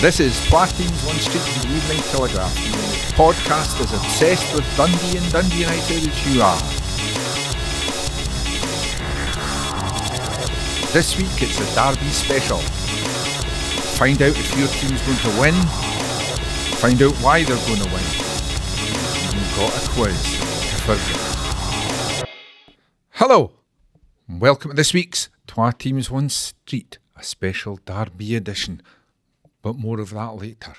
This is Twa Teams One Street from the Evening Telegraph. Podcast as obsessed with Dundee and Dundee United as you are. This week it's a Derby special. Find out if your team's going to win. Find out why they're going to win. We've got a quiz to forget. Hello, and welcome to this week's Twa Teams One Street, a special Derby edition. But more of that later.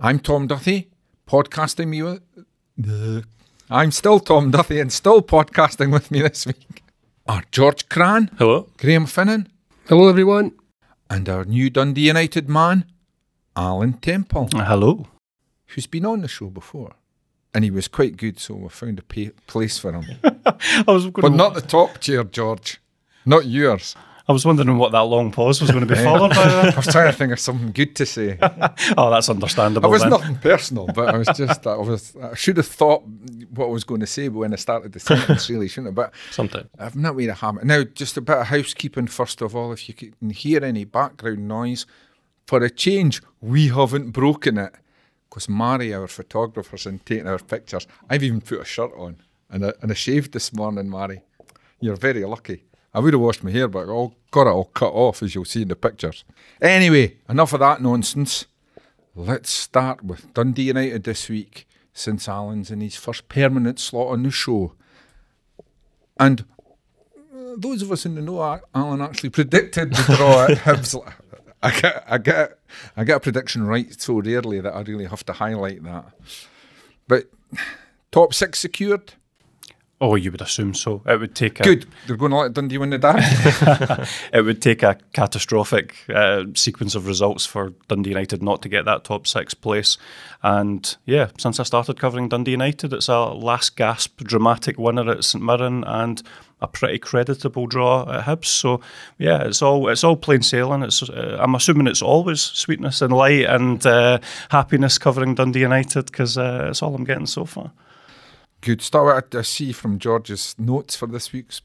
I'm Tom Duthie, podcasting me with. Uh, I'm still Tom Duthie and still podcasting with me this week are George Cran, Hello. Graham Finnan, Hello, everyone. and our new Dundee United man, Alan Temple, Hello. who's been on the show before. And he was quite good, so we found a pa- place for him. I was but not the top chair, George. Not yours. I was wondering what that long pause was going to be followed by. I was trying to think of something good to say. Oh, that's understandable. It was then. nothing personal, but I was just I was I should have thought what I was going to say when I started the sentence, really, shouldn't I? But something I've not made a habit. Now, just a bit of housekeeping first of all. If you can hear any background noise, for a change, we haven't broken it because Mary, our photographer's in taking our pictures. I've even put a shirt on and I, and I shaved this morning, Mary. You're very lucky. I would have washed my hair, but all got it all cut off, as you'll see in the pictures. Anyway, enough of that nonsense. Let's start with Dundee United this week, since Alan's in his first permanent slot on the show. And uh, those of us in the know, Alan actually predicted the draw at Hibs. I get, I get, I get a prediction right so rarely that I really have to highlight that. But top six secured. Oh, you would assume so. It would take a, Good. They're going to let Dundee win the derby. It would take a catastrophic uh, sequence of results for Dundee United not to get that top six place. And yeah, since I started covering Dundee United, it's a last gasp dramatic winner at St Mirren and a pretty creditable draw at Hibs. So yeah, it's all it's all plain sailing. It's uh, I'm assuming it's always sweetness and light and uh, happiness covering Dundee United because uh, it's all I'm getting so far. Good. Start with I see from George's notes for this week's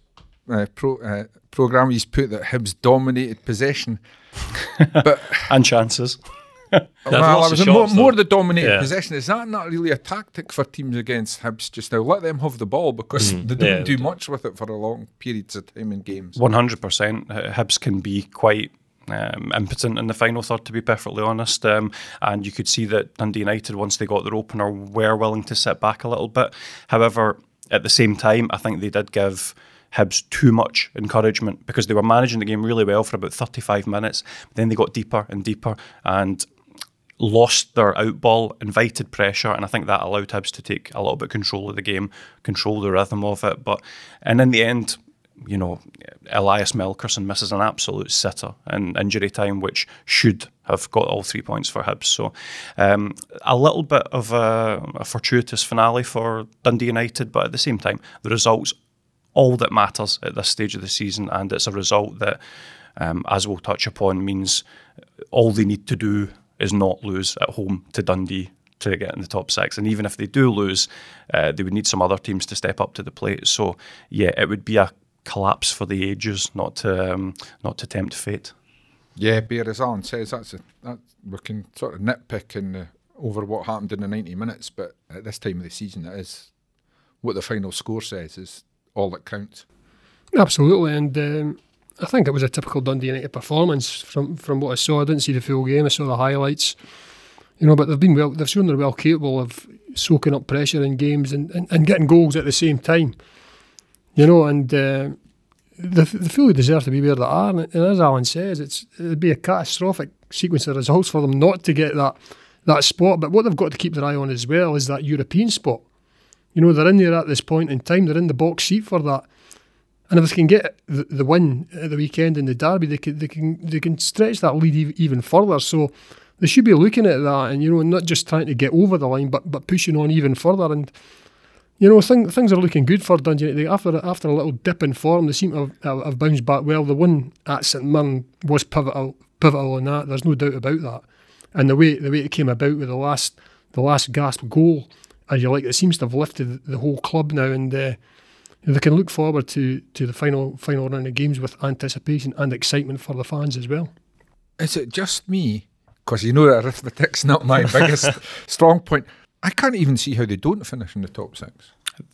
uh, pro, uh, program. He's put that Hibs dominated possession, but And chances. well, I was of more, shots, more the dominated Yeah. possession. Is that not really a tactic for teams against Hibs just now? Let them have the ball because they don't. Yeah, do much with it for a long periods of time in games. One hundred percent. Hibs can be quite um, impotent in the final third, to be perfectly honest. Um, and you could see that Dundee United, once they got their opener, were willing to sit back a little bit. However, at the same time, I think they did give. Hibs too much encouragement because they were managing the game really well for about 35 minutes. Then they got deeper and deeper and lost their outball, invited pressure, and I think that allowed Hibs to take a little bit of control of the game, control the rhythm of it. But and in the end, you know, Elias Melkersen misses an absolute sitter in injury time, which should have got all three points for Hibs. So um, a little bit of a, a fortuitous finale for Dundee United, but at the same time, the results all that matters at this stage of the season, and it's a result that, um, as we'll touch upon, means all they need to do is not lose at home to Dundee to get in the top six. And even if they do lose, uh, they would need some other teams to step up to the plate. So yeah, it would be a collapse for the ages, not to um, not to tempt fate. Yeah, Bear, as Alan says, that's a, that we can sort of nitpick in the, over what happened in the 90 minutes, but at this time of the season, it is what the final score says is all that counts. Absolutely, and um, I think it was a typical Dundee United performance from from what I saw. I didn't see the full game; I saw the highlights. You know, but they've been well. They've shown they're well capable of soaking up pressure in games and, and, and getting goals at the same time. You know, and uh, they, they fully deserve to be where they are. And, as Alan says, it's it'd be a catastrophic sequence of results for them not to get that that spot. But what they've got to keep their eye on as well is that European spot. You know, they're in there at this point in time. They're in the box seat for that. And if they can get the, the win at the weekend in the derby, they can they can they can stretch that lead even further. So they should be looking at that, and you know, not just trying to get over the line, but but pushing on even further. And you know, thing, things are looking good for Dundee. United. After after a little dip in form, they seem to have, have, bounced back well. The win at St Mirren was pivotal pivotal in that. There's no doubt about that. And the way the way it came about with the last the last gasp goal, as you like, it seems to have lifted the whole club now, and uh, they can look forward to to the final final round of games with anticipation and excitement for the fans as well. Is it just me? because you know that arithmetic's not my biggest strong point. I can't even see how they don't finish in the top six.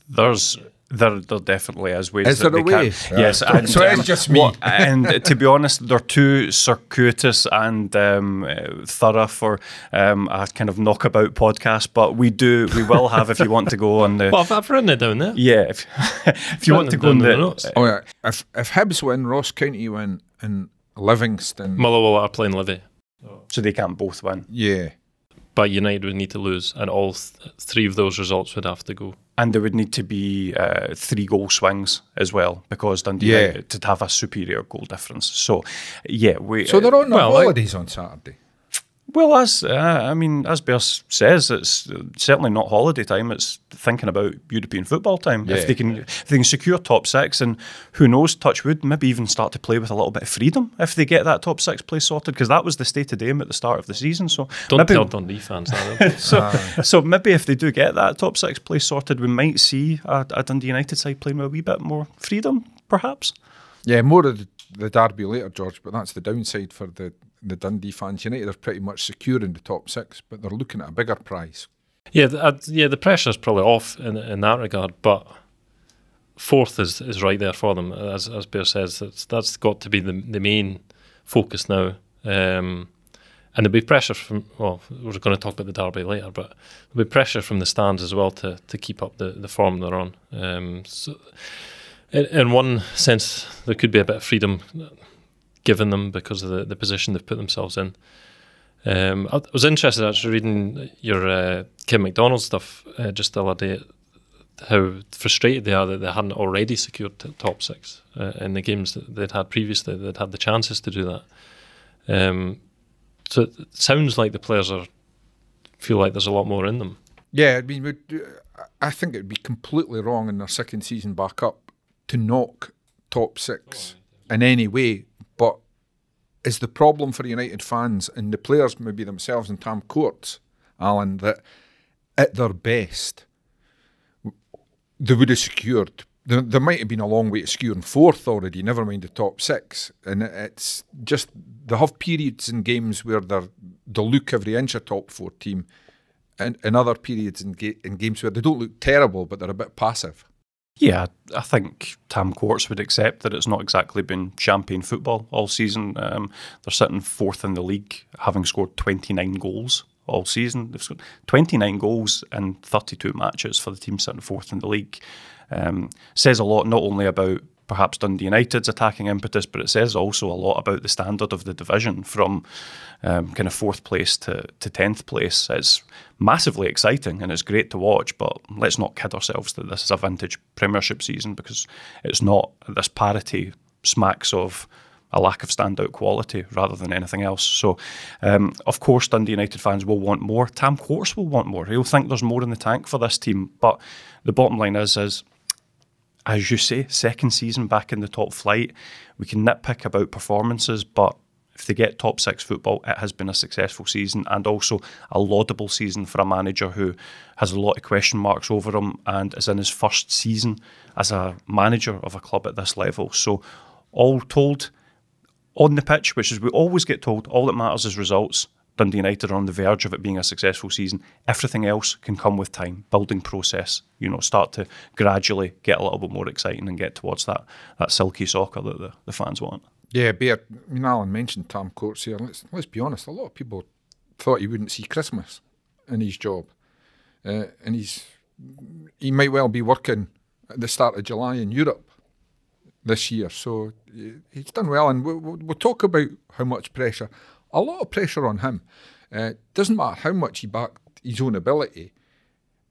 There's there, there definitely is ways. Is that there a they way? Can, yes, Right. and, So it's um, just me. what- and to be honest, they're too circuitous and um, uh, thorough for um, a kind of knockabout podcast. But we do, we will have if you want to go on the. Well, I've, I've written it down there. yeah, if, if you want to go on in the the. notes. Oh yeah, if if Hibs win, Ross County win, and Livingston, Motherwell are playing Livy, So they can't both win. yeah, but United would need to lose, and all th- three of those results would have to go. And there would need to be uh, three goal swings as well because Dundee Yeah. United to have a superior goal difference. So, yeah, we. so they're on their well, I- holidays on Saturday. Well, as uh, I mean, as Bear says, it's certainly not holiday time. It's thinking about European football time. Yeah. If they can, if they can secure top six, and who knows, touch wood, maybe even start to play with a little bit of freedom if they get that top six place sorted, because that was the state of aim at the start of the season. So Don't maybe, tell Dundee fans that. so, so maybe if they do get that top six place sorted, we might see a, a Dundee United side playing with a wee bit more freedom, perhaps. Yeah, more of the, the derby later, George. But that's the downside for the the Dundee fans. United are pretty much secure in the top six, but they're looking at a bigger prize. yeah, the, uh, yeah, the pressure's probably off in in that regard, but fourth is, is right there for them. As as Bear says, that's that's got to be the the main focus now. Um, and there'll be pressure from well, we're going to talk about the derby later, but there'll be pressure from the stands as well to to keep up the, the form they're on. Um, so, in, in one sense, there could be a bit of freedom given them because of the, the position they've put themselves in. Um, I was interested actually reading your uh, Kim McDonald stuff uh, just the other day. How frustrated they are that they hadn't already secured t- top six uh, in the games that they'd had previously. They'd had the chances to do that. Um, so it sounds like the players are feel like there's a lot more in them. Yeah, I mean, I think it'd be completely wrong in their second season back up to knock top six in any way. But is the problem for United fans and the players, maybe themselves and Tam Courts, Alan, that at their best, they would have secured. There, there might have been a long way to securing fourth already, never mind the top six. And it's just, they have periods in games where they're, they look every inch a top four team and, and other periods in, ga- in games where they don't look terrible, but they're a bit passive. Yeah, I think Tam Courts would accept that it's not exactly been champagne football all season. Um, they're sitting fourth in the league, having scored 29 goals all season. They've scored 29 goals in 32 matches for the team sitting fourth in the league. Um, says a lot not only about perhaps Dundee United's attacking impetus, but it says also a lot about the standard of the division from um, kind of fourth place to, to 10th place. It's massively exciting and it's great to watch, but let's not kid ourselves that this is a vintage Premiership season because it's not. This parity smacks of a lack of standout quality rather than anything else. So, um, of course, Dundee United fans will want more. Tam Courts will want more. He'll think there's more in the tank for this team. But the bottom line is, is as you say, second season back in the top flight. We can nitpick about performances, but if they get top six football, it has been a successful season and also a laudable season for a manager who has a lot of question marks over him and is in his first season as a manager of a club at this level. So, all told, on the pitch, which is we always get told, all that matters is results. Dundee United are on the verge of it being a successful season. Everything else can come with time, building process. You know, start to gradually get a little bit more exciting and get towards that that silky soccer that the, the fans want. Yeah, Bear, I mean, Alan mentioned Tam Courts here. Let's, let's be honest, a lot of people thought he wouldn't see Christmas in his job. Uh, and he's he might well be working at the start of July in Europe this year. So uh, he's done well. And we'll, we'll talk about how much pressure, a lot of pressure on him. Uh, doesn't matter how much he backed his own ability,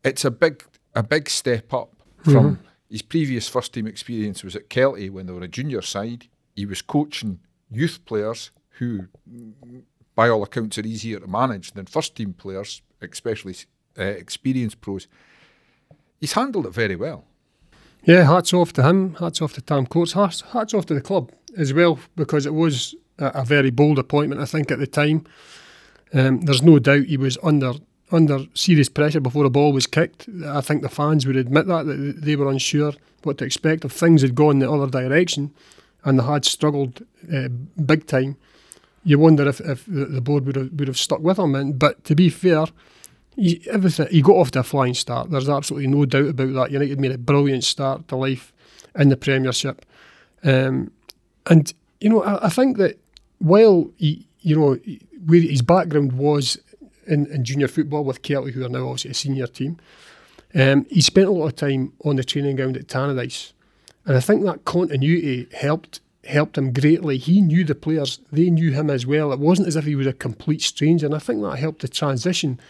it's a big a big step up from his previous first team experience was at Kelty when they were a junior side. He was coaching youth players who, by all accounts, are easier to manage than first team players, especially uh, experienced pros. He's handled it very well. Yeah, hats off to him. Hats off to Tam Courts. Hats, hats off to the club as well because it was a, very bold appointment. I think at the time, um, there's no doubt he was under under serious pressure before the ball was kicked. I think the fans would admit that that they were unsure what to expect if things had gone the other direction, and they had struggled uh, big time. you wonder if, if the, the board would have would have stuck with him. And but to be fair, he, everything he got off to a flying start. There's absolutely no doubt about that. United made a brilliant start to life in the Premiership, um, and you know I, I, think that while he, you know where his background was in, in junior football with Kelty, who are now obviously a senior team, um, he spent a lot of time on the training ground at Tannadice, and I think that continuity helped helped him greatly. He knew the players; they knew him as well. It wasn't as if he was a complete stranger, and I think that helped the transition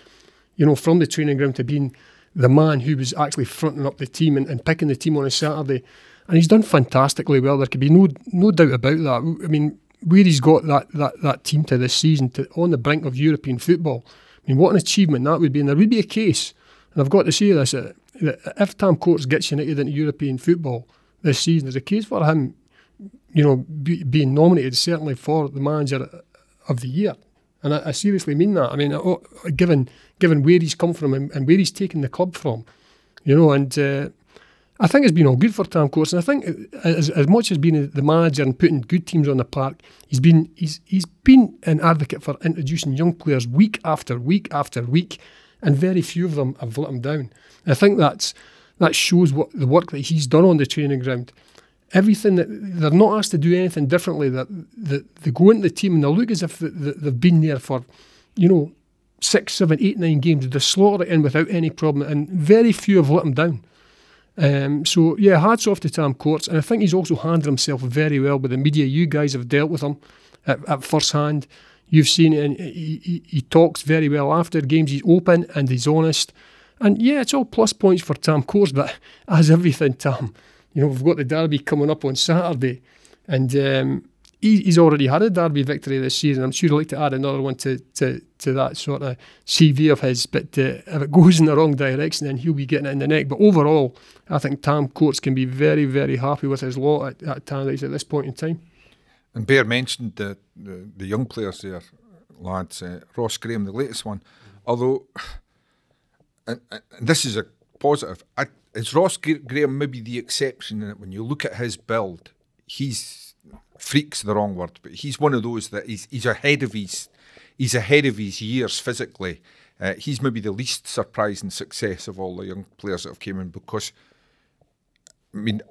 you know, from the training ground to being the man who was actually fronting up the team and, and picking the team on a Saturday. And he's done fantastically well. There could be no no doubt about that. I mean, where he's got that that, that team to this season, to on the brink of European football. I mean, what an achievement that would be. And there would be a case, and I've got to say this, uh, that if Tam Courts gets United into European football this season, there's a case for him, you know, be, being nominated certainly for the manager of the year. And I, I seriously mean that. I mean, oh, given given where he's come from and, and, where he's taken the club from, you know, and uh, I think it's been all good for Tam Courts. And I think uh, as, as much as being the manager and putting good teams on the park, he's been he's he's been an advocate for introducing young players week after week after week, and very few of them have let him down. And I think that's that shows what the work that he's done on the training ground everything that they're not asked to do anything differently. That, that they go into the team and they look as if they've been there for, you know, six, seven, eight, nine games. They slaughter it in without any problem, and very few have let them down. Um, so yeah, hats off to Tam Courts, and I think he's also handled himself very well with the media. You guys have dealt with him at, at first hand. You've seen it, and he, he, he talks very well after games. He's open and he's honest. And yeah, it's all plus points for Tam Courts, but as everything, Tam, you know, we've got the derby coming up on Saturday, and um, he, he's already had a derby victory this season. I'm sure he'd like to add another one to, to, to that sort of CV of his. But uh, if it goes in the wrong direction, then he'll be getting it in the neck. But overall, I think Tam Courts can be very, very happy with his lot at, at Tannadice at this point in time. And Bear mentioned the, the, the young players there, lads. Uh, Ross Graham, the latest one. Although, and, and this is a positive. I, is Ross Graham maybe the exception in that when you look at his build, he's freaks the wrong word, but he's one of those that he's he's ahead of his he's ahead of his years physically. Uh, he's maybe the least surprising success of all the young players that have came in because I mean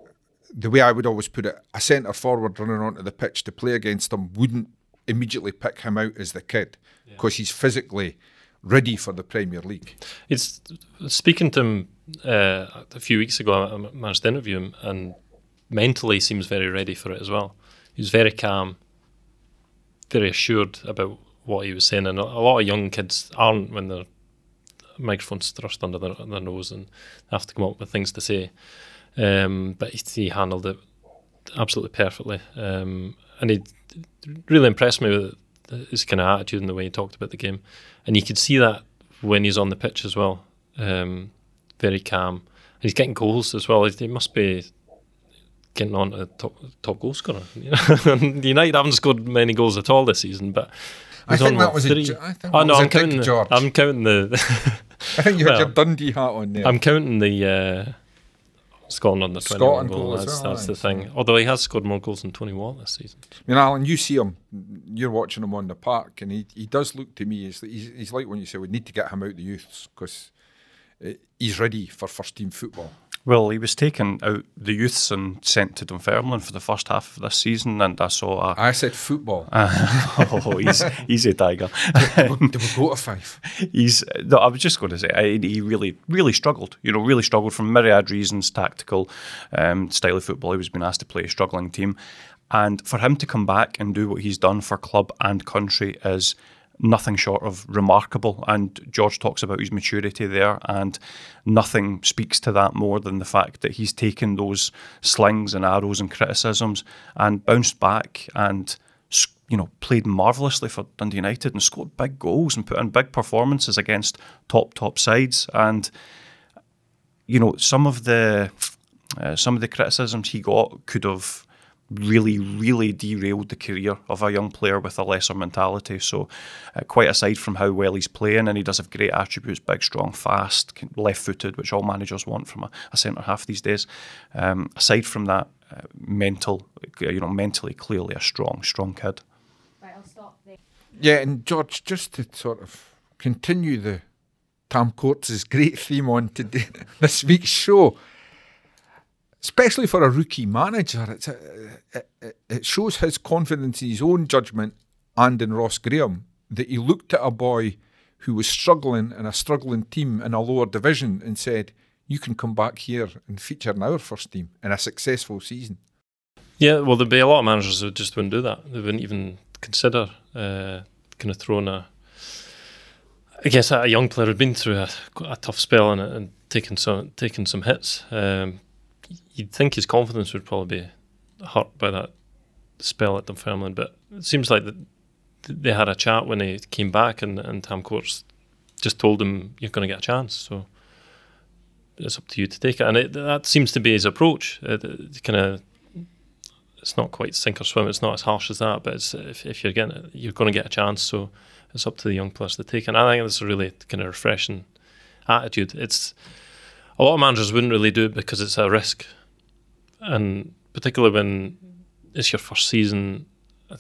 the way I would always put it, a centre forward running onto the pitch to play against him wouldn't immediately pick him out as the kid because yeah. he's physically ready for the Premier League. It's speaking to him uh, a few weeks ago. I managed to interview him, and mentally seems very ready for it as well. He was very calm, very assured about what he was saying, and a, lot of young kids aren't when their microphones thrust under their, their nose and have to come up with things to say. Um, but he, he, handled it absolutely perfectly, um, and he really impressed me with his kind of attitude and the way he talked about the game, and you could see that when he's on the pitch as well. Um, very calm, he's getting goals as well. He must be getting on to top top goal scorer. United haven't scored many goals at all this season, but I think that was three. A, I think oh no, I'm counting. The, I'm counting the. I think you had well, your Dundee hat on there. I'm counting the. Uh, Scotland on the Scotland goal. That's, well, that's the thing. Although he has scored more goals than Tony Watt this season. I mean, Alan, you see him. You're watching him on the park, and he, he does look to me. He's, he's, he's like when you say we need to get him out the youths because uh, he's ready for first team football. Well, he was taken out the youths and sent to Dunfermline for the first half of this season, and I saw. A, I said football. Uh, oh, he's he's a tiger. Did we go to five? He's. No, I was just going to say I, he really really struggled. You know, really struggled for myriad reasons, tactical, um, style of football. He was being asked to play a struggling team, and for him to come back and do what he's done for club and country is nothing short of remarkable. And George talks about his maturity there, and nothing speaks to that more than the fact that he's taken those slings and arrows and criticisms and bounced back and you know played marvelously for Dundee United and scored big goals and put in big performances against top top sides. And you know some of the uh, some of the criticisms he got could have really, really derailed the career of a young player with a lesser mentality. So, uh, quite aside from how well he's playing, and he does have great attributes big, strong, fast, left footed, which all managers want from a, a centre half these days. Um, aside from that, uh, mental, you know, mentally, clearly a strong, strong kid. Right, I'll stop there. Yeah, and George, just to sort of continue the Tam Courts' great theme on today, this week's show, especially for a rookie manager, it's a, it, it shows his confidence in his own judgment and in Ross Graham that he looked at a boy who was struggling in a struggling team in a lower division and said, You can come back here and feature in our first team in a successful season. Yeah, well, there'd be a lot of managers who just wouldn't do that. They wouldn't even consider uh, kind of throwing a. I guess a young player who'd been through a, a tough spell and, and taken some taken some hits. Um, you'd think his confidence would probably be hurt by that spell at Dunfermline, but it seems like that they had a chat when he came back, and, and Tam Courts just told him, "You're going to get a chance." So it's up to you to take it, and it, that seems to be his approach. It, it kind of, it's not quite sink or swim. It's not as harsh as that, but if, if you're getting, it, you're going to get a chance. So it's up to the young players to take. And I think that's a really kind of refreshing attitude. It's a lot of managers wouldn't really do it because it's a risk, and particularly when it's your first season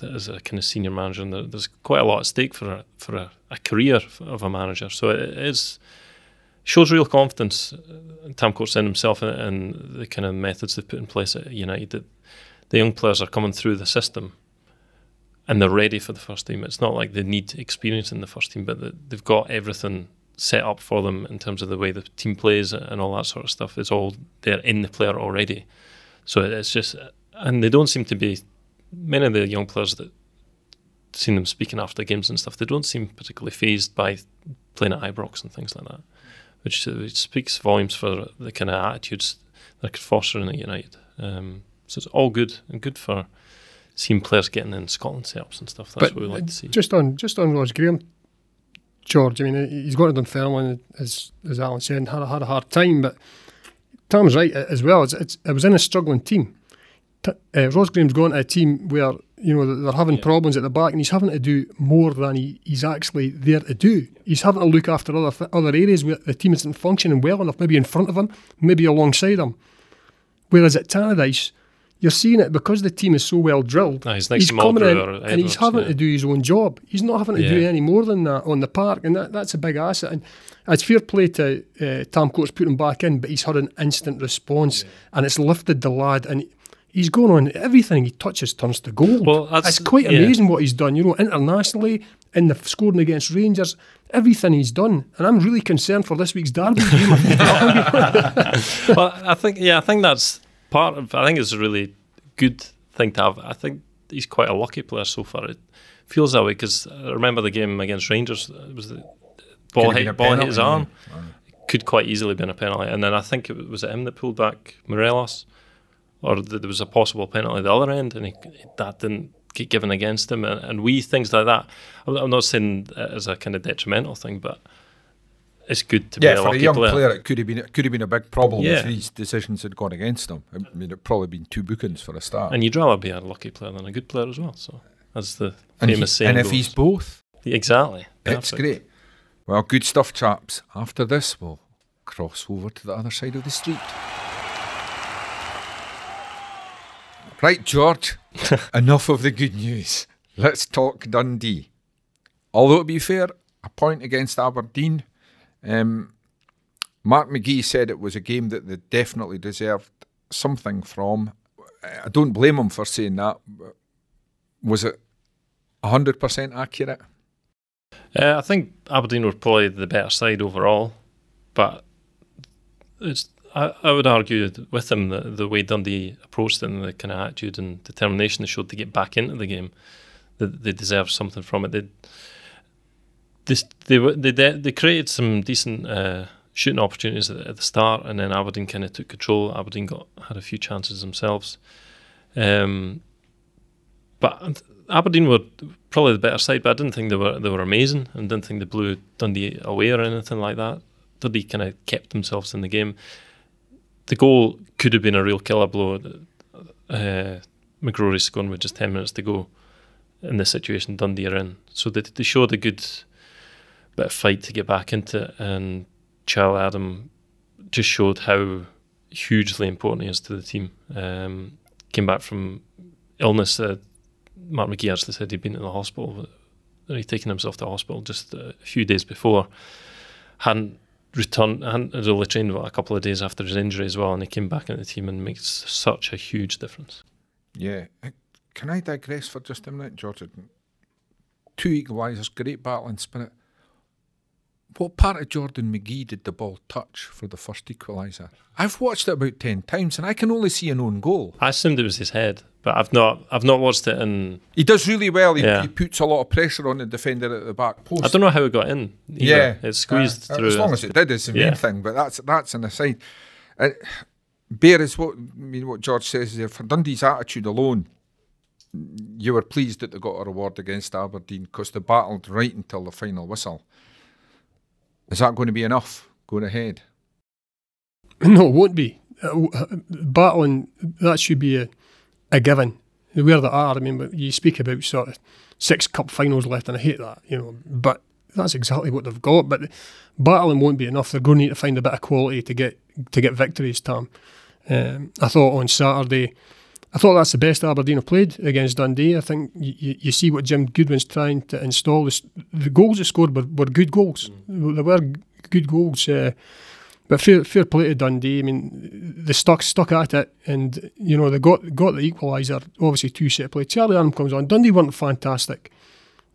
as a kind of senior manager, and there's quite a lot at stake for a, for a, a career of a manager. So it is shows real confidence. Uh, Tam Courts in himself and the kind of methods they've put in place at United. That the young players are coming through the system and they're ready for the first team. It's not like they need experience in the first team, but they've got everything set up for them in terms of the way the team plays and all that sort of stuff. It's all there in the player already. So it's just, and they don't seem to be many of the young players that seen them speaking after games and stuff, they don't seem particularly phased by playing at Ibrox and things like that, which, which speaks volumes for the kind of attitudes that could foster in at United. Um, so it's all good and good for seeing players getting in Scotland setups and stuff. That's but what we like to see. Just on just on Ross Graham, George. I mean, he's got to Dunfermline as as Alan said, and had a, had a hard time. But Tom's right as well. It's, it's, it was in a struggling team uh, Ross Graham's gone to a team where you know they're having yeah. problems at the back, and he's having to do more than he, he's actually there to do. He's having to look after other other areas where the team isn't functioning well enough, maybe in front of him, maybe alongside him. Whereas at Tannadice, you're seeing it because the team is so well drilled. No, he's, he's coming in and he's having yeah. to do his own job. He's not having to yeah. do any more than that on the park, and that, that's a big asset. And it's fair play to uh, Tam Courts put him back in, but he's had an instant response, and it's lifted the lad and he's going on everything he touches turns to gold. Well, it's quite amazing yeah. what he's done. You know, internationally in the scoring against Rangers, everything he's done, and I'm really concerned for this week's derby well, I think yeah, I think that's part of. I think it's a really good thing to have. I think he's quite a lucky player so far. It feels that way because I remember the game against Rangers. Uh, it was the ball hit, ball hit his arm. Could quite easily have been a penalty, and then I think it was him that pulled back Morelos or there was a possible penalty at the other end, and he, that didn't get given against him, and, and we things like that. I'm not saying as a kind of detrimental thing, but it's good to yeah, be a for a young player. player. It could have been it could have been a big problem yeah. if these decisions had gone against him. I mean, it'd probably been two bookings for a start. And you'd rather be a lucky player than a good player as well. So as the and famous he, saying and if he's both, exactly, it's great. Well, good stuff, chaps. After this, we'll cross over to the other side of the street. Right, George, enough of the good news. Let's talk Dundee. Although, to be fair, a point against Aberdeen. Um, Mark McGhee said it was a game that they definitely deserved something from. I don't blame him for saying that. Was it 100% accurate? Uh, I think Aberdeen were probably the better side overall, but it's I, I would argue with him that the way Dundee approached it and the kind of attitude and determination they showed to get back into the game, that they deserve something from it. They this, they they they created some decent uh, shooting opportunities at, at, the start, and then Aberdeen kind of took control. Aberdeen got had a few chances themselves, um, but Aberdeen were probably the better side. But I didn't think they were they were amazing, and didn't think they blew Dundee away or anything like that. Dundee kind of kept themselves in the game the goal could have been a real killer blow. Uh, McGrory scoring with just 10 minutes to go in the situation Dundee are in. So they, they showed a good bit of fight to get back into it, and Charlie Adam just showed how hugely important he is to the team. Um, came back from illness. Uh, Mark McGhee actually said he'd been in the hospital he'd taken himself to hospital just a few days before, hadn't returned, hadn't really trained a couple of days after his injury as well, and he came back into the team and makes such a huge difference. Yeah. Uh, Can I digress for just a minute, George? Two equalisers, great battle battling spirit. What part of Jordan McGhee did the ball touch for the first equaliser? I've watched it about ten times and I can only see an own goal. I assumed it was his head, but I've not, I've not watched it in. He does really well. He, Yeah. he puts a lot of pressure on the defender at the back post. I don't know how it got in. either. Yeah, it squeezed Uh, through. As long as it did, is the main thing. But that's that's an aside. Uh, Bear is what I mean. What George says there for Dundee's attitude alone. You were pleased that they got a reward against Aberdeen because they battled right until the final whistle. Is that going to be enough going ahead? No, it won't be. Uh, uh, battling, that should be a, a given. Where they are, I mean, you speak about sort of six cup finals left, and I hate that, you know, but that's exactly what they've got. But battling won't be enough. They're going to need to find a bit of quality to get to get victories, Tom. Um, I thought on Saturday, I thought that's the best Aberdeen have played against Dundee. I think you, you, you see what Jim Goodwin's trying to install. The, the goals they scored were, were good goals. They were good goals. Uh, but fair, fair play to Dundee. I mean, they stuck stuck at it, and you know they got got the equaliser. Obviously, two set play. Charlie Adam comes on. Dundee weren't fantastic.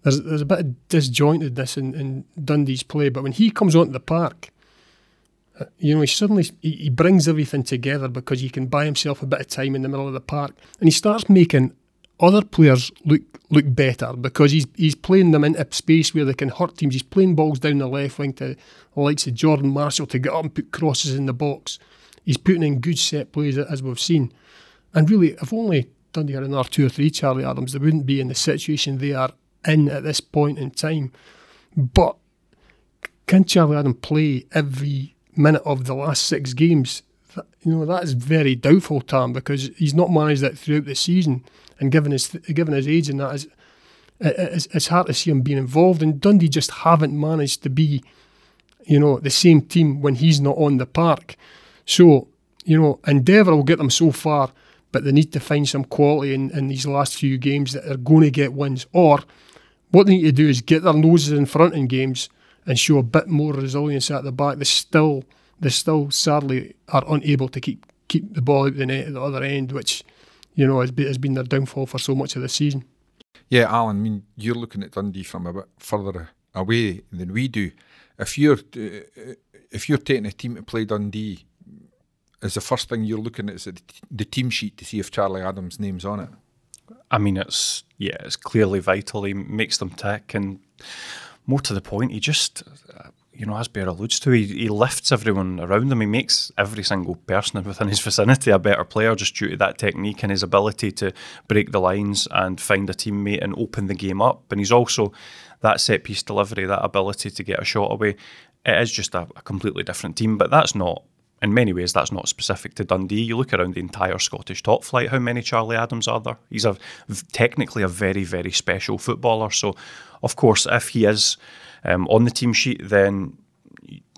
There's there's a bit of disjointedness in, in Dundee's play, but when he comes onto the park, Uh, you know he suddenly he, he brings everything together because he can buy himself a bit of time in the middle of the park, and he starts making other players look look better because he's he's playing them into space where they can hurt teams. He's playing balls down the left wing to the likes of Jordan Marshall to get up and put crosses in the box. He's putting in good set plays as we've seen. And really, if only Dundee had another two or three Charlie Adams, they wouldn't be in the situation they are in at this point in time. But can Charlie Adam play every minute of the last six games? You know that is very doubtful, Tam, because he's not managed that throughout the season. And given his given his age and that, is it's, it's hard to see him being involved. And Dundee just haven't managed to be, you know, the same team when he's not on the park. So, you know, Endeavour will get them so far, but they need to find some quality in, in these last few games that are going to get wins. Or what they need to do is get their noses in front in games and show a bit more resilience at the back. They still, they still sadly are unable to keep keep the ball out the net at the other end, which you know has been, has been their downfall for so much of the season. Yeah, Alan. I mean, you're looking at Dundee from a bit further away than we do. If you're uh, if you're taking a team to play Dundee, is the first thing you're looking at is the, the team sheet to see if Charlie Adams' name's on it. I mean, it's yeah, it's clearly vital. He makes them tick, and more to the point, he just, uh, you know, as Bear alludes to, he, he lifts everyone around him. He makes every single person within his vicinity a better player just due to that technique and his ability to break the lines and find a teammate and open the game up. And he's also that set piece delivery, that ability to get a shot away. It is just a, a completely different team, but that's not in many ways, that's not specific to Dundee. You look around the entire Scottish top flight, how many Charlie Adams are there? He's a technically a very, very special footballer. So, of course, if he is um, on the team sheet, then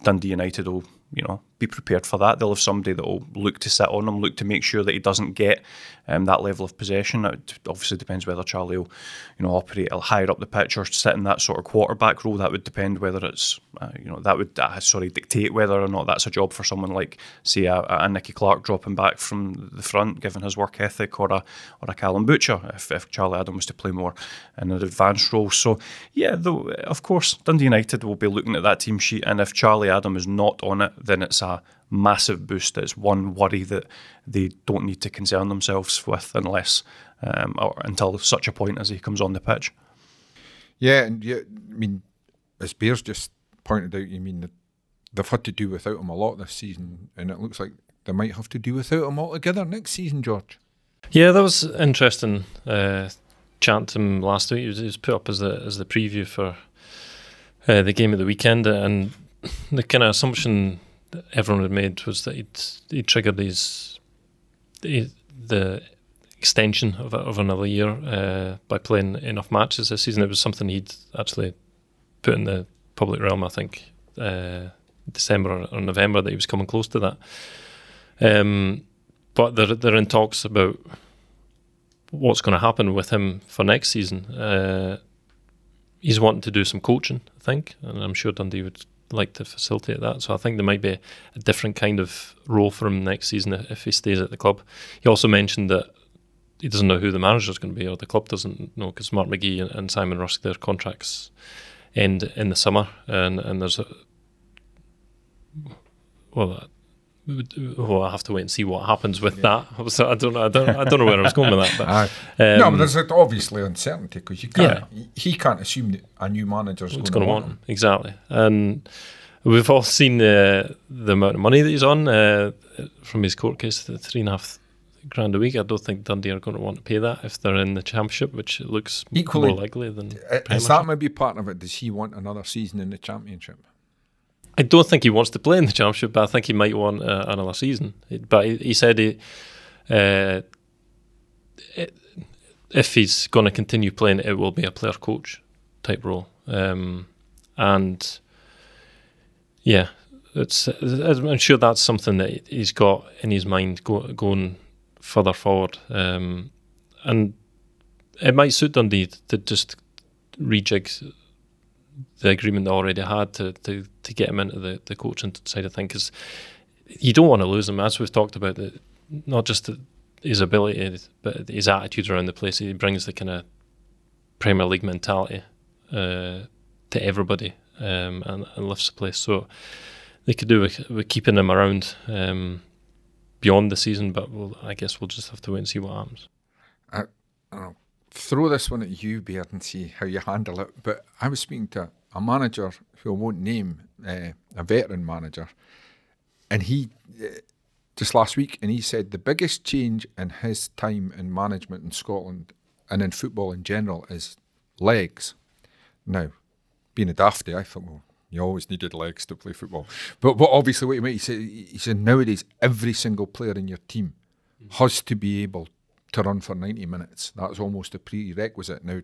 Dundee United will, you know, be prepared for that. They'll have somebody that will look to sit on him, look to make sure that he doesn't get um, that level of possession. It obviously depends whether Charlie will, you know, operate higher up the pitch or sit in that sort of quarterback role. That would depend whether it's, uh, you know, that would uh, sorry dictate whether or not that's a job for someone like, say, a, a Nicky Clark dropping back from the front, given his work ethic, or a or a Callum Butcher if, if Charlie Adam was to play more in an advanced role. So yeah, though of course Dundee United will be looking at that team sheet, and if Charlie Adam is not on it, then it's a massive boost. It's one worry that they don't need to concern themselves with unless um, or until such a point as he comes on the pitch. Yeah, and yeah, I mean, as Bears just pointed out, you mean that they've had to do without him a lot this season, and it looks like they might have to do without him altogether next season, George. Yeah, that was interesting. Uh, chatting to him last week, he was, he was put up as the as the preview for uh, the game of the weekend, and the kind of assumption that everyone had made was that he'd he triggered these the, the extension of, of another year uh, by playing enough matches this season. It was something he'd actually put in the public realm. I think uh, December or, or November that he was coming close to that. Um, but they're they're in talks about what's going to happen with him for next season. Uh, he's wanting to do some coaching, I think, and I'm sure Dundee would like to facilitate that. So I think there might be a different kind of role for him next season if he stays at the club. He also mentioned that he doesn't know who the manager is going to be, or the club doesn't know because Mark McGhee and, Simon Rusk their contracts end in the summer, and and there's a well. Well, I have to wait and see what happens with yeah. that. So I don't know. I don't. I don't know where I was going with that. But, um, no, but there's obviously uncertainty because you can't. Yeah. He can't assume that a new manager is going to want him. Exactly, and we've all seen the the amount of money that he's on uh, from his court case, the three and a half grand a week. I don't think Dundee are going to want to pay that if they're in the championship, which looks Equally, more likely than. Is that maybe part of it? Does he want another season in the championship? I don't think he wants to play in the championship, but I think he might want uh, another season. But he, he said he, uh, it, if he's going to continue playing, it will be a player coach type role. Um, and yeah, it's I'm sure that's something that he's got in his mind go, going further forward. Um, and it might suit Dundee to just rejig the agreement they already had to, to, to get him into the, the coaching side of things because you don't want to lose him, as we've talked about, the, not just the, his ability, but his attitude around the place. He brings the kind of Premier League mentality uh, to everybody um, and, and, lifts the place. So they could do with, with keeping him around. Um, beyond the season, but we'll, I guess we'll just have to wait and see what happens. I, I'll throw this one at you, Baird, and see how you handle it. But I was speaking to a manager who I won't name, uh, a veteran manager, and he uh, just last week, and he said the biggest change in his time in management in Scotland and in football in general is legs. Now, being a dafty, I thought, well, you always needed legs to play football. But but obviously, what he said, he said nowadays every single player in your team has to be able to run for 90 minutes. That's almost a prerequisite. Now,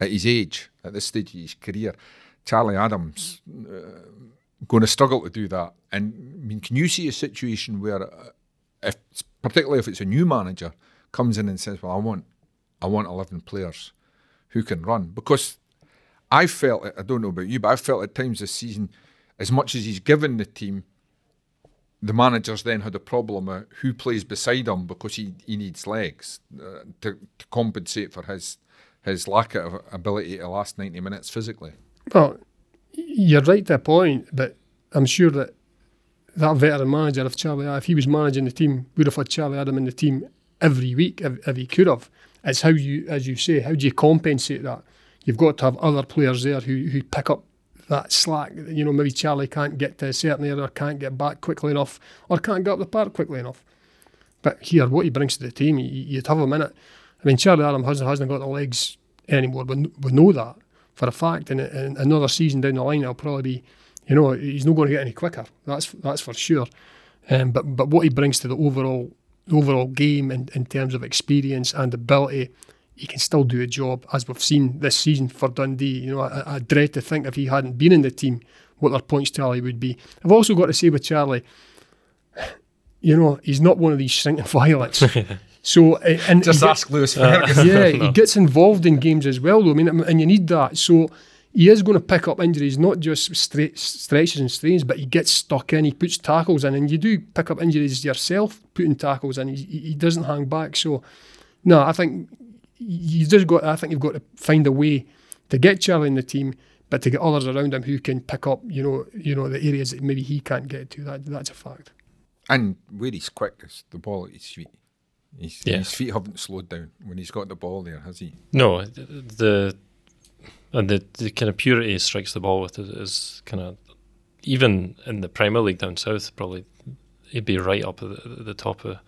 at his age, at this stage of his career, Charlie Adams uh, going to struggle to do that. And I mean, can you see a situation where, uh, if particularly if it's a new manager, comes in and says, "Well, I want, I want 11 players who can run," because I felt it, I don't know about you, but I felt at times this season, as much as he's given the team, the managers then had a problem of who plays beside him because he, he needs legs uh, to, to compensate for his his lack of ability to last 90 minutes physically. Well, you're right to a point, but I'm sure that that veteran manager, if Charlie, if he was managing the team, would have had Charlie Adam in the team every week if, if he could have. It's how you, as you say, how do you compensate that? you've got to have other players there who, who pick up that slack. You know, maybe Charlie can't get to a certain area, or can't get back quickly enough, or can't get up the park quickly enough. But here, what he brings to the team, you'd have in it. I mean, Charlie Adam hasn't, hasn't got the legs anymore, but we know that for a fact. And, and another season down the line, it'll probably be, you know, he's not going to get any quicker. That's that's for sure. Um, but but what he brings to the overall overall game in, in terms of experience and ability he can still do a job, as we've seen this season for Dundee. You know, I, I dread to think if he hadn't been in the team, what their points tally would be. I've also got to say with Charlie, you know, he's not one of these shrinking violets. So eh, and just ask Lewis Ferguson. Yeah, he gets involved in games as well, though. I mean, and you need that. So he is going to pick up injuries, not just stre- stretches and strains, but he gets stuck in. He puts tackles in, and you do pick up injuries yourself putting tackles in. He, he doesn't hang back. So, no, I think you just got. I think you've got to find a way to get Charlie in the team, but to get others around him who can pick up, you know, you know the areas that maybe he can't get to. That that's a fact. And where he's quick is the ball at his feet. His, yeah. his feet haven't slowed down when he's got the ball there, has he? No, the and the, the kind of purity he strikes the ball with is, is kind of even in the Premier League down south, probably he'd be right up at the, the top of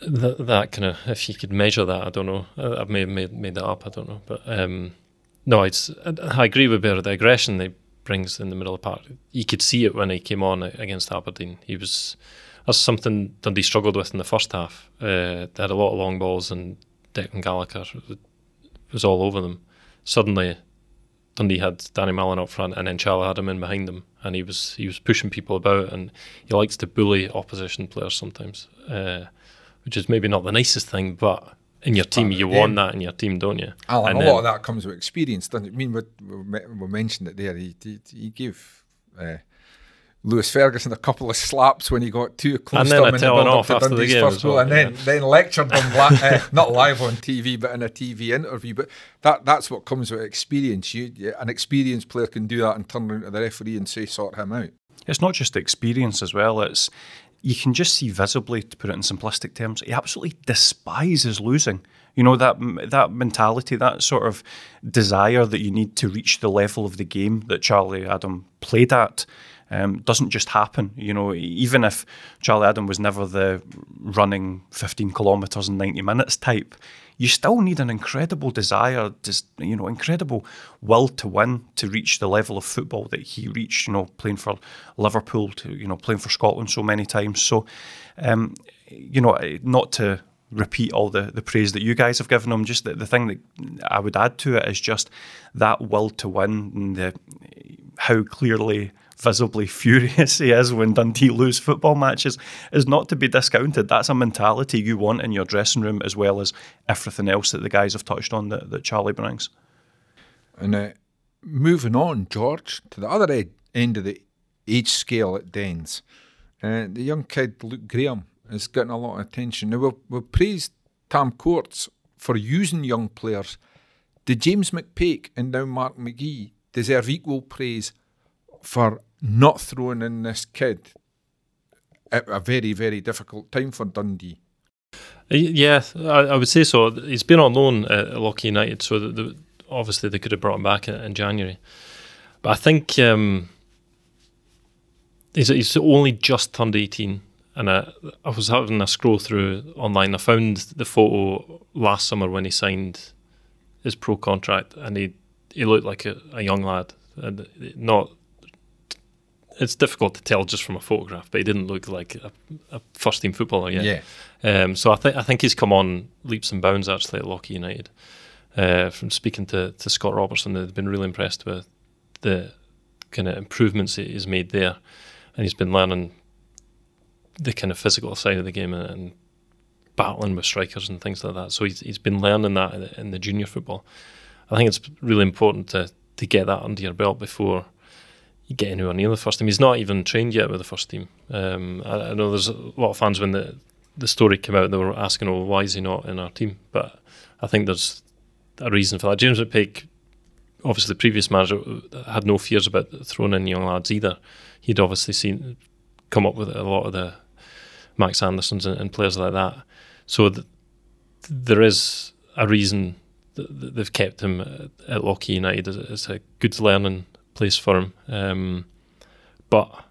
that, that kind of if you could measure that, I don't know. I, I may have made, made that up. I don't know, but um, no, it's. I, agree with Bear. The aggression he brings in the middle of the park, you could see it when he came on against Aberdeen. He was that's something Dundee struggled with in the first half. Uh, they had a lot of long balls, and Declan Gallagher was all over them. Suddenly, Dundee had Danny Mullen up front, and then Charlie had him in behind them, and he was he was pushing people about, and he likes to bully opposition players sometimes. Uh, which is maybe not the nicest thing, but in your team. You want that in your team, don't you? Alan, And a then- lot of that comes with experience, doesn't it? I mean, we, we, mentioned it there. He, he, he gave uh, Lewis Ferguson a couple of slaps when he got too close And to then him a in the off to after the game first as goal, well, and then, yeah. then lectured him, li- uh, not live on TV, but in a TV interview. But that that's what comes with experience. You, you- an experienced player can do that and turn around to the referee and say, sort him out. It's not just experience as well. It's you can just see visibly, to put it in simplistic terms, he absolutely despises losing. You know that that mentality, that sort of desire that you need to reach the level of the game that Charlie Adam played at. Um, doesn't just happen, you know. Even if Charlie Adam was never the running 15 kilometres in 90 minutes type, you still need an incredible desire, just you know, incredible will to win to reach the level of football that he reached. You know, playing for Liverpool, to you know, playing for Scotland so many times. So, um, you know, not to repeat all the, the praise that you guys have given him. Just the, the thing that I would add to it is just that will to win and the how clearly visibly furious he is when Dundee lose football matches is not to be discounted. That's a mentality you want in your dressing room as well as everything else that the guys have touched on that, that Charlie brings. And uh, moving on, George, to the other ed- end of the age scale at Dens, uh, the young kid Luke Graham is getting a lot of attention. Now, we've, we've praised Tam Courts for using young players. Did James McPake and now Mark McGhee deserve equal praise for not throwing in this kid at a very, very difficult time for Dundee? Yeah, I, I would say so. He's been on loan at Lochee United, so the, the, obviously they could have brought him back in, in January. But I think um, he's, he's only just turned 18. And I, I was having a scroll through online. I found the photo last summer when he signed his pro contract, and he he looked like a, a young lad. And not, it's difficult to tell just from a photograph, but he didn't look like a, a first team footballer yet. Um, so I think I think he's come on leaps and bounds actually at Lochee United. Uh, from speaking to, to Scott Robertson, they've been really impressed with the kind of improvements that he's made there, and he's been learning the kind of physical side of the game and, and battling with strikers and things like that. So he's he's been learning that in the, in the junior football. I think it's really important to to get that under your belt before you get anywhere near the first team. He's not even trained yet with the first team. Um, I, I know there's a lot of fans when the the story came out, they were asking, "Oh, why is he not in our team?" But I think there's a reason for that. James McPake, obviously the previous manager, had no fears about throwing in young lads either. He'd obviously seen come up with a lot of the Max Andersons and, and players like that. So th- there is a reason that they've kept him at- Lochee United. It's a good learning place for him. Um, but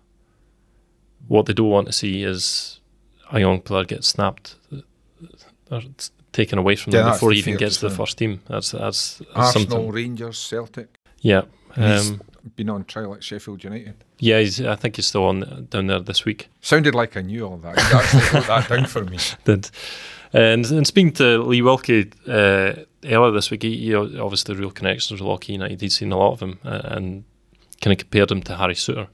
what they don't want to see is a young player get snapped or taken away from Yeah, them before he even gets to the first team. That's that's, that's Arsenal, something. Rangers, Celtic. Yeah. He's Um, been on trial at Sheffield United. yeah, he's, I think he's still on down there this week. Sounded like I knew all that. You that down for me. did. And, and speaking to Lee Wilkie uh, earlier this week, he, he obviously real connections with Lochee United. He'd seen a lot of him uh, and kind of compared him to Harry Souttar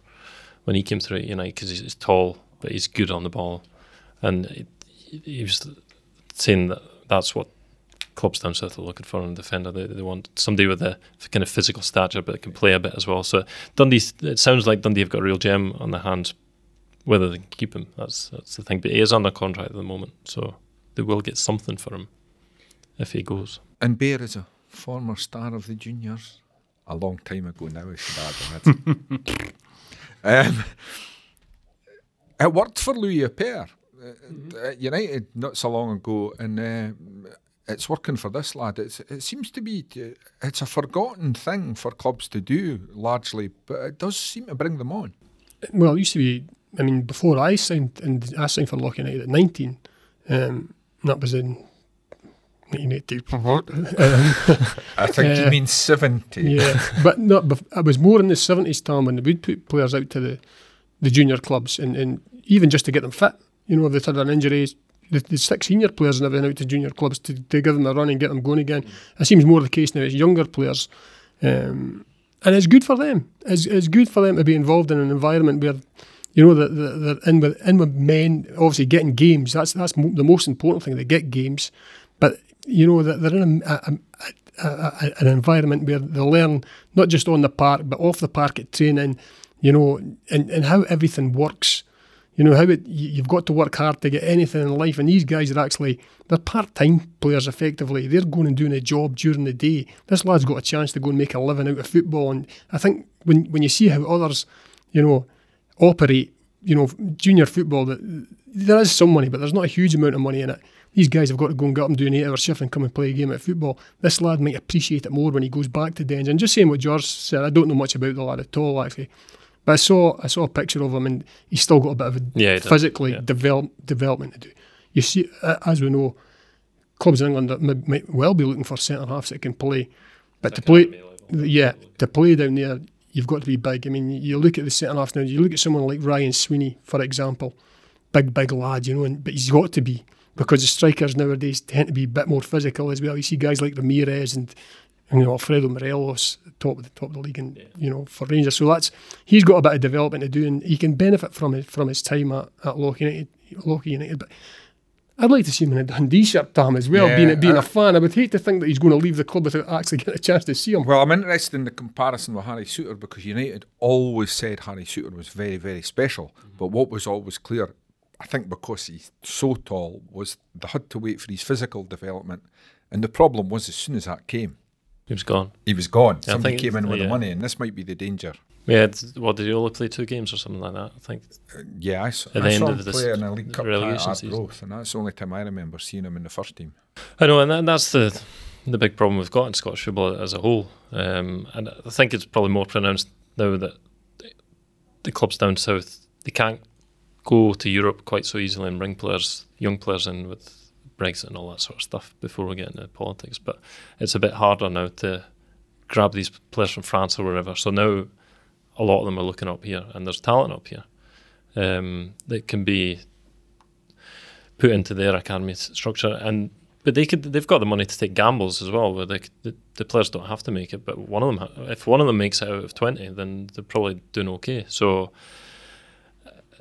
when he came through at United because he's, he's tall but he's good on the ball. And he, he was saying that that's what clubs down south are looking for in a defender. They, they want somebody with a kind of physical stature but can play a bit as well. So Dundee, it sounds like Dundee have got a real gem on their hands. Whether they can keep him, that's that's the thing. But he is under contract at the moment, so they will get something for him if he goes. And Bear is a former star of the juniors. A long time ago now, I should add. um, it worked for Louis Appéré uh, at United not so long ago, and uh, it's working for this lad. It's, it seems to be uh, it's a forgotten thing for clubs to do largely, but it does seem to bring them on. Well, it used to be. I mean, before I signed, and I signed for Lochee United at 19. Um, that was in 1980. I think Uh, you mean seventy. yeah, but not. bef- I was more in the 70s time when they would put players out to the, the junior clubs, and, and even just to get them fit. You know, if they'd had an injury, the, the six senior players and everything out to junior clubs to, to give them a run and get them going again. It seems more the case now. It's younger players. Um, and it's good for them. It's, it's good for them to be involved in an environment where, you know, that they're, they're in with in with men. Obviously, getting games. That's that's mo- the most important thing. They get games, you know that they're in a, a, a, an environment where they learn not just on the park but off the park at training, you know, and, and how everything works. You know how it, you've got to work hard to get anything in life, and these guys are actually they're part-time players. Effectively, they're going and doing a job during the day. This lad's got a chance to go and make a living out of football, and I think when when you see how others, you know, operate, you know, junior football, that there is some money, but there's not a huge amount of money in it. These guys have got to go and get up and do an eight-hour shift and come and play a game at football. This lad might appreciate it more when he goes back to Dens. And just saying what George said, I don't know much about the lad at all, actually. But I saw I saw a picture of him, and he's still got a bit of a Yeah, physically yeah. develop, development to do. You see, as we know, clubs in England that might, might well be looking for centre halves that can play, but to play, yeah, to play down there, you've got to be big. I mean, you look at the centre half now. You look at someone like Ryan Sweeney, for example, big, big lad, you know, and, but he's got to be because the strikers nowadays tend to be a bit more physical as well. You see guys like Ramirez and you know Alfredo Morelos, top of the top of the league, and you know for Rangers. So that's he's got a bit of development to do, and he can benefit from it from his time at, at Loch United. United, but. I'd like to see him in a Dundee shirt, Tom, as well. Yeah, being being I- a fan, I would hate to think that he's going to leave the club without actually getting a chance to see him. Well, I'm interested in the comparison with Harry Souttar because United always said Harry Souttar was very, very special. Mm-hmm. But what was always clear, I think because he's so tall, was they had to wait for his physical development. And the problem was as soon as that came, He was gone. he was gone. Yeah, Somebody came in with the money, and this might be the danger. Yeah, what did he only play two games or something like that? I think. Yeah, I saw, At I the saw end him of this play in a League Cup relegation season. Arbroath, and that's the only time I remember seeing him in the first team. I know, and that, that's the the big problem we've got in Scottish football as a whole. Um, and I think it's probably more pronounced now that the clubs down south they can't go to Europe quite so easily and bring players, young players in with Brexit and all that sort of stuff before we get into politics. But it's a bit harder now to grab these players from France or wherever. So now a lot of them are looking up here, and there's talent up here um, that can be put into their academy structure. And but they could they've got the money to take gambles as well, where they, the, the players don't have to make it. But one of them, if one of them makes it out of twenty, then they're probably doing okay. So.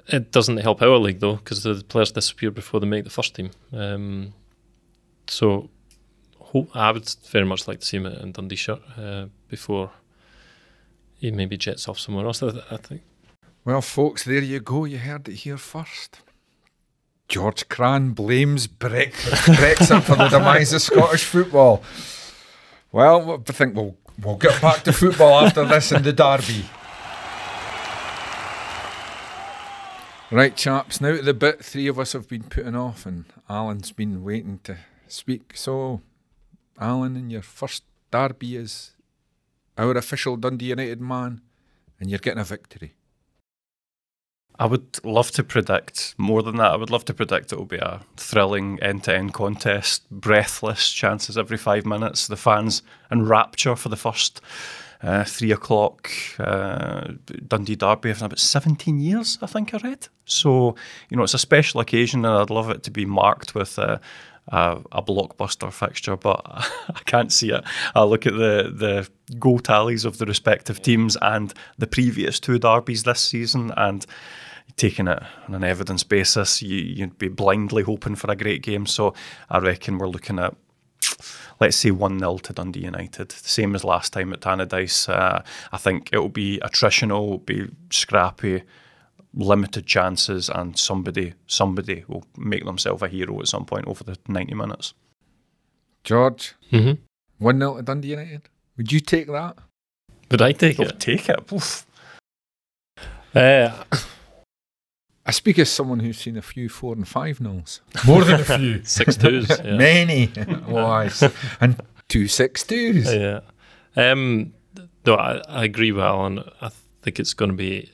It doesn't help our league though, because the players disappear before they make the first team. Um, so, ho- I would very much like to see him in Dundee shirt uh, before he maybe jets off somewhere else. I, I think Well, folks, there you go. You heard it here first. George Cran blames Brexit for the demise of Scottish football. Well, I think we'll we'll get back to football after this in the derby. Right, chaps. Now to the bit three of us have been putting off, and Alan's been waiting to speak. So, Alan, in your first derby is our official Dundee United man, and you're getting a victory. I would love to predict more than that. I would love to predict it will be a thrilling end to end contest, breathless chances every five minutes. The fans in rapture for the first uh, three o'clock uh, Dundee Derby in about 17 years, I think I read. So, you know, it's a special occasion and I'd love it to be marked with. Uh, a, a blockbuster fixture, but I can't see it. I look at the the goal tallies of the respective teams and the previous two derbies this season, and taking it on an evidence basis, you, you'd be blindly hoping for a great game. So I reckon we're looking at, let's say, 1 0 to Dundee United, same as last time at Tannadice. Uh, I think it'll be attritional, it'll be scrappy, limited chances, and somebody somebody will make themselves a hero at some point over the 90 minutes. George, mm-hmm. 1 0 to Dundee United. Would you take that? would I take They'll it? take it. Oof. Uh, I speak as someone who's seen a few 4 and 5 nils. More than a few. six twos. Yeah. Many. Why? and two six twos. yeah. Um, no, I, I agree with Alan. I think it's going to be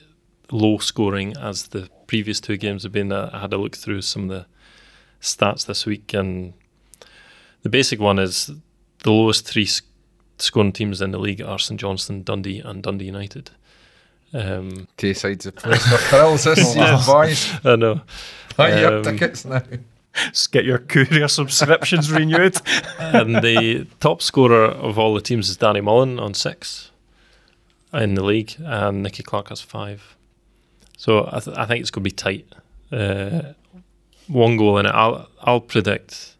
low scoring as the previous two games have been. I had a look through some of the stats this week, and the basic one is the lowest three sc- scoring teams in the league are St Johnstone, Dundee, and Dundee United. Um, Two sides of place for thrills this season, boys. I know. Buy your Um, tickets now. Just get your courier subscriptions renewed. and the top scorer of all the teams is Danny Mullen on six in the league, and Nicky Clark has five. So I, th- I think it's going to be tight. Uh, one goal in it. I'll I'll predict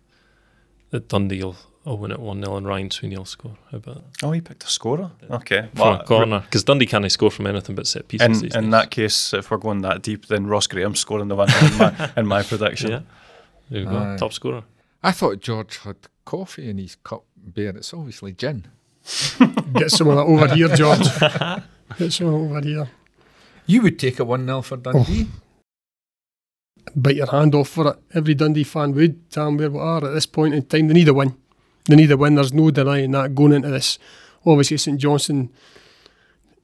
that Dundee will, Oh, will win it 1 0 and Ryan Sweeney will score. How about Oh, he picked a scorer. Okay. from Well, a corner? Because Dundee can't score from anything but set pieces. in, these in that case, if we're going that deep, then Ross Graham's scoring the one in my, in my prediction. yeah, there you go, Aye. top scorer. I thought George had coffee in his cup, beer. It's obviously gin. Get some of that over here, George. Get some of that over here. You would take a 1 0 for Dundee. Oh. Bite your hand off for it. Every Dundee fan would, Tam, where we are at this point in time. They need a win. They need a win. There's no denying that going into this. Obviously, St Johnstone,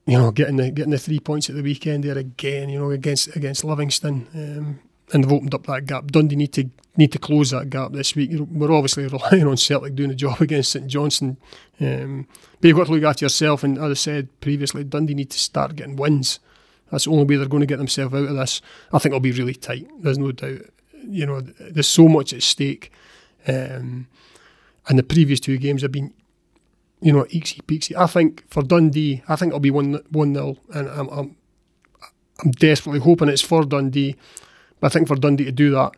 you know, getting the getting the three points at the weekend there again, you know, against against Livingston. Um, and they've opened up that gap. Dundee need to need to close that gap this week. We're obviously relying on Celtic doing a job against St Johnstone. Um, but you've got to look after yourself. And as I said previously, Dundee need to start getting wins. That's the only way they're going to get themselves out of this. I think it'll be really tight. There's no doubt. You know, there's so much at stake. Um, and the previous two games have been, you know, eeksy peeksy. I think for Dundee, I think it'll be one one nil, and I'm, I'm I'm desperately hoping it's for Dundee. But I think for Dundee to do that,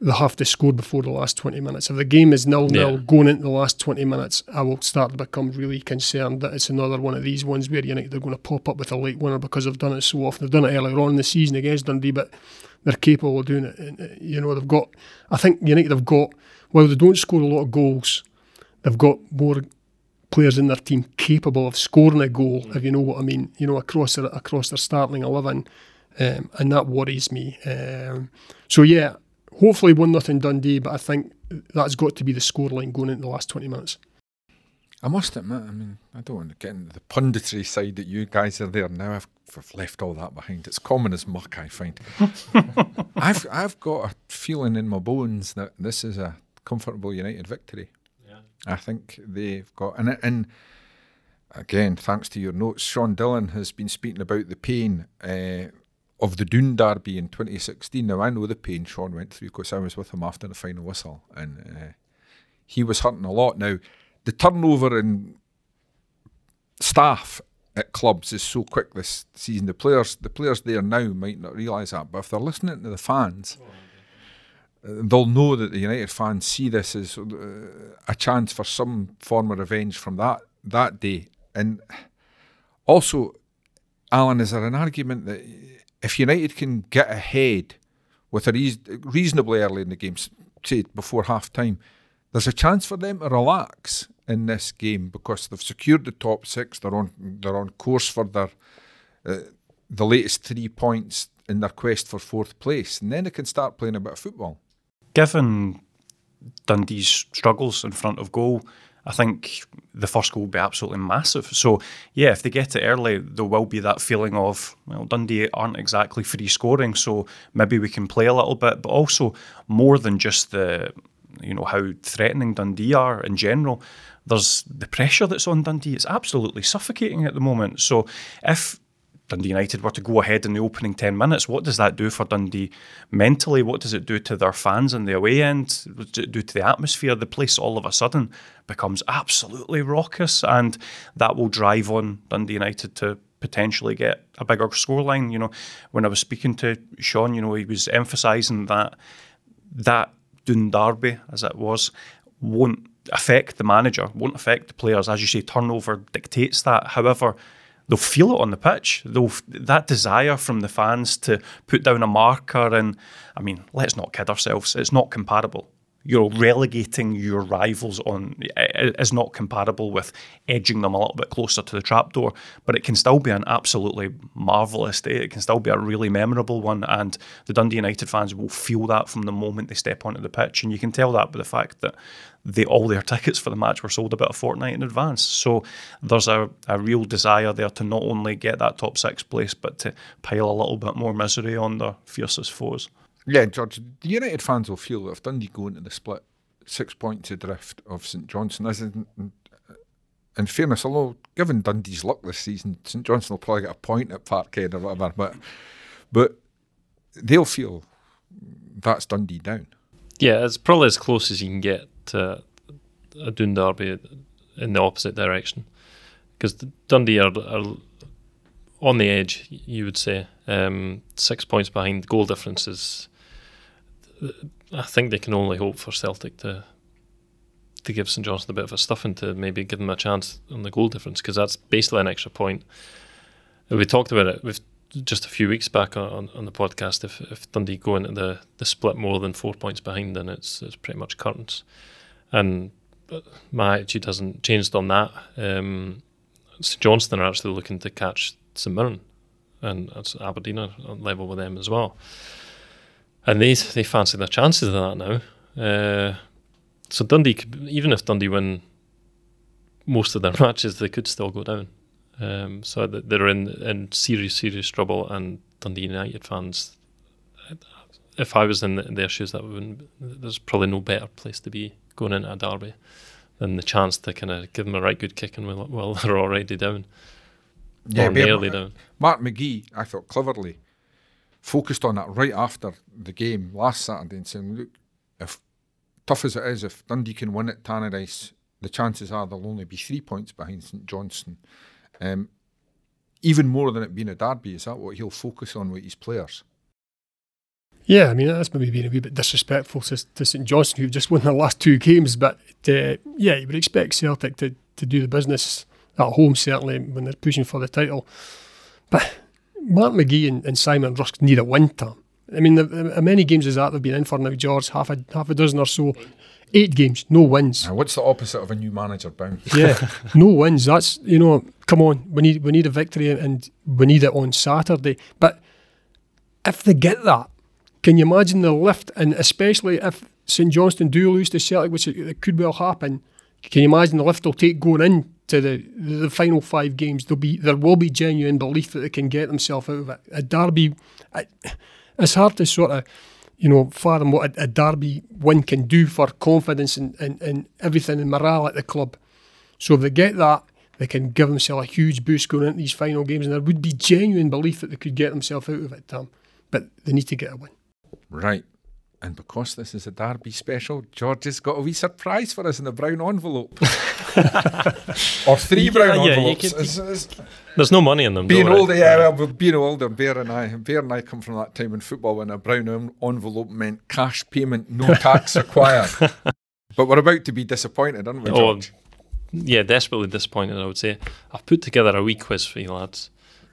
they have to score before the last 20 minutes. If the game is nil nil Yeah. going into the last 20 minutes, I will start to become really concerned that it's another one of these ones where United are going to pop up with a late winner because they've done it so often. They've done it earlier on in the season against Dundee, but they're capable of doing it. And, uh, you know, they've got, I think United have got, while they don't score a lot of goals, they've got more players in their team capable of scoring a goal, if you know what I mean, you know, across their, across their starting 11. Um, and that worries me. Um, so, yeah, hopefully 1 nothing Dundee, but I think that's got to be the scoreline going into the last 20 minutes. I must admit, I mean, I don't want to get into the punditry side that you guys are there now. I've, I've left all that behind. It's common as muck, I find. I've I've got a feeling in my bones that this is a comfortable United victory. Yeah. I think they've got and and again, thanks to your notes, Sean Dillon has been speaking about the pain uh, of the Doon Derby in 2016. Now I know the pain Sean went through because I was with him after the final whistle, and uh, he was hurting a lot. Now the turnover in staff at clubs is so quick this season. The players, the players there now might not realise that, but if they're listening to the fans, uh, they'll know that the United fans see this as uh, a chance for some form of revenge from that that day. And also, Alan, is there an argument that if United can get ahead with a reas- reasonably early in the game, say before half time, there's a chance for them to relax in this game because they've secured the top six. They're on they're on course for their uh, the latest three points in their quest for fourth place, and then they can start playing a bit of football. Given Dundee's struggles in front of goal, I think the first goal will be absolutely massive. So, yeah, if they get it early, there will be that feeling of, well, Dundee aren't exactly free scoring, so maybe we can play a little bit, but also more than just the, you know, how threatening Dundee are in general. There's the pressure that's on Dundee. It's absolutely suffocating at the moment. So, if Dundee United were to go ahead in the opening 10 minutes, what does that do for Dundee mentally? What does it do to their fans in the away end? What does it do to the atmosphere? The place all of a sudden becomes absolutely raucous, and that will drive on Dundee United to potentially get a bigger scoreline. You know, when I was speaking to Sean, you know, he was emphasising that that Doon Derby, as it was, won't affect the manager, won't affect the players. As you say, turnover dictates that. However, they'll feel it on the pitch. They'll that desire from the fans to put down a marker, and I mean, let's not kid ourselves. It's not comparable. You know, relegating your rivals on is not comparable with edging them a little bit closer to the trapdoor. But it can still be an absolutely marvelous day. It can still be a really memorable one, and the Dundee United fans will feel that from the moment they step onto the pitch. And you can tell that by the fact that they all their tickets for the match were sold about a fortnight in advance. So there's a, a real desire there to not only get that top six place, but to pile a little bit more misery on their fiercest foes. Yeah, George, the United fans will feel that if Dundee go into the split six points adrift of St Johnstone, as in, in fairness, although given Dundee's luck this season, St Johnstone will probably get a point at Parkhead or whatever, but but they'll feel that's Dundee down. Yeah, it's probably as close as you can get to a Doon Derby in the opposite direction. Because Dundee are, are on the edge, you would say. Um, six points behind. Goal difference is. I think they can only hope for Celtic to to give St Johnstone a bit of a stuffing to maybe give them a chance on the goal difference because that's basically an extra point. We talked about it with just a few weeks back on, on the podcast. If, if Dundee go into the, the split more than four points behind, then it's it's pretty much curtains. And my attitude hasn't changed on that. Um, St Johnstone are actually looking to catch St Mirren, and Aberdeen are on level with them as well. And they they fancy their chances of that now. Uh, so Dundee, could, even if Dundee win most of their matches, they could still go down. Um, so they're in in serious serious trouble, and Dundee United fans. If I was in, the, in their shoes, that would there's probably no better place to be going into a derby than the chance to kind of give them a right good kicking while, while they're already down. Yeah, or nearly down. Mark McGhee, I thought cleverly, focused on that right after the game last Saturday and saying, look, if tough as it is, if Dundee can win at Tannadice, the chances are they'll only be three points behind St Johnstone. Um, even more than it being a derby, is that what he'll focus on with his players? Yeah, I mean that's maybe being a wee bit disrespectful to, to St Johnstone, who've just won their last two games. But uh, yeah, you would expect Celtic to, to do the business at home certainly when they're pushing for the title. But Mark McGhee and, and Simon Rusk need a win term. I mean, the, the, many games as that they've been in for now, George? Half a half a dozen or so. Eight games, no wins. Now, what's the opposite of a new manager bounce? Yeah, no wins. That's you know, come on, we need we need a victory and we need it on Saturday. But if they get that, can you imagine the lift? And especially if St Johnstone do lose to Celtic, which it, it could well happen, can you imagine the lift they'll take going into the, the, the final five games? There'll be there will be genuine belief that they can get themselves out of it. A derby, I, it's hard to sort of you know, fathom what a, a derby win can do for confidence and, and, and everything and morale at the club. So if they get that, they can give themselves a huge boost going into these final games, and there would be genuine belief that they could get themselves out of it, Tom. But they need to get a win. Right. And because this is a Derby special, George has got a wee surprise for us in a brown envelope. or three brown yeah, envelopes. can- It's- it's- There's no money in them. being older, yeah, well, being older, Bear and I, Bear and I come from that time in football when a brown envelope meant cash payment, no tax required. but we're about to be disappointed, aren't we, Oh, George? yeah, desperately disappointed. I would say. I've put together a wee quiz for you lads.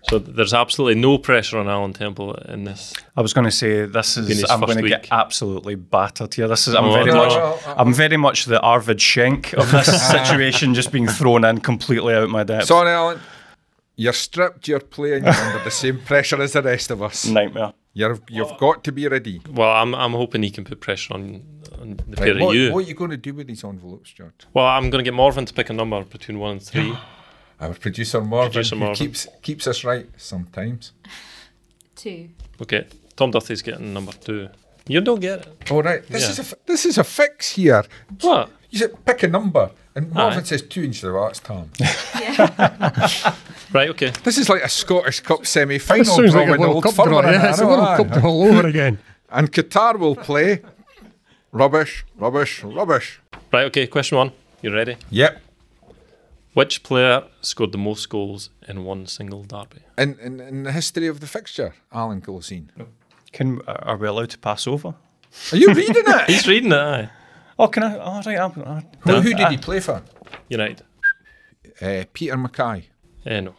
So there's absolutely no pressure on Alan Temple in this. I was going to say this is. I'm going to get absolutely battered here. This is. I'm Oh, very no. much. No, no, I'm very much the Arvid Schenk of this situation, just being thrown in completely out my depth. Sorry, Alan. You're stripped, you're playing, you're under the same pressure as the rest of us. Nightmare. You're, you've got to be ready. Well, I'm I'm hoping he can put pressure on, on the Right, pair what, of you. what are you going to do with these envelopes, George? Well, I'm going to get Morvan to pick a number between one and three. Our producer Marvin, Producer Marvin. keeps keeps us right sometimes. Two. okay, Tom Duthie's getting number two. You don't get it. All right, this Yeah. is a this is a fix here. What? You said pick a number, and Marvin Aye. says two, and you say, "Well, that's Tom." Yeah. Right. Okay. this is like a Scottish Cup semi-final This sounds draw like a World Cup firm draw. it, Yeah, I it's a World aye. Cup all over again. And Qatar will play. rubbish, rubbish, rubbish. Right. Okay. Question one. You ready? Yep. Which player scored the most goals in one single derby? In, in in the history of the fixture, Alan Colosine. Can are we allowed to pass over? Are you reading it? He's reading it. Aye. Oh, can I? Oh, right. I'm, uh, who, who did he play for? United. Uh, Peter Mackay. Eh, no.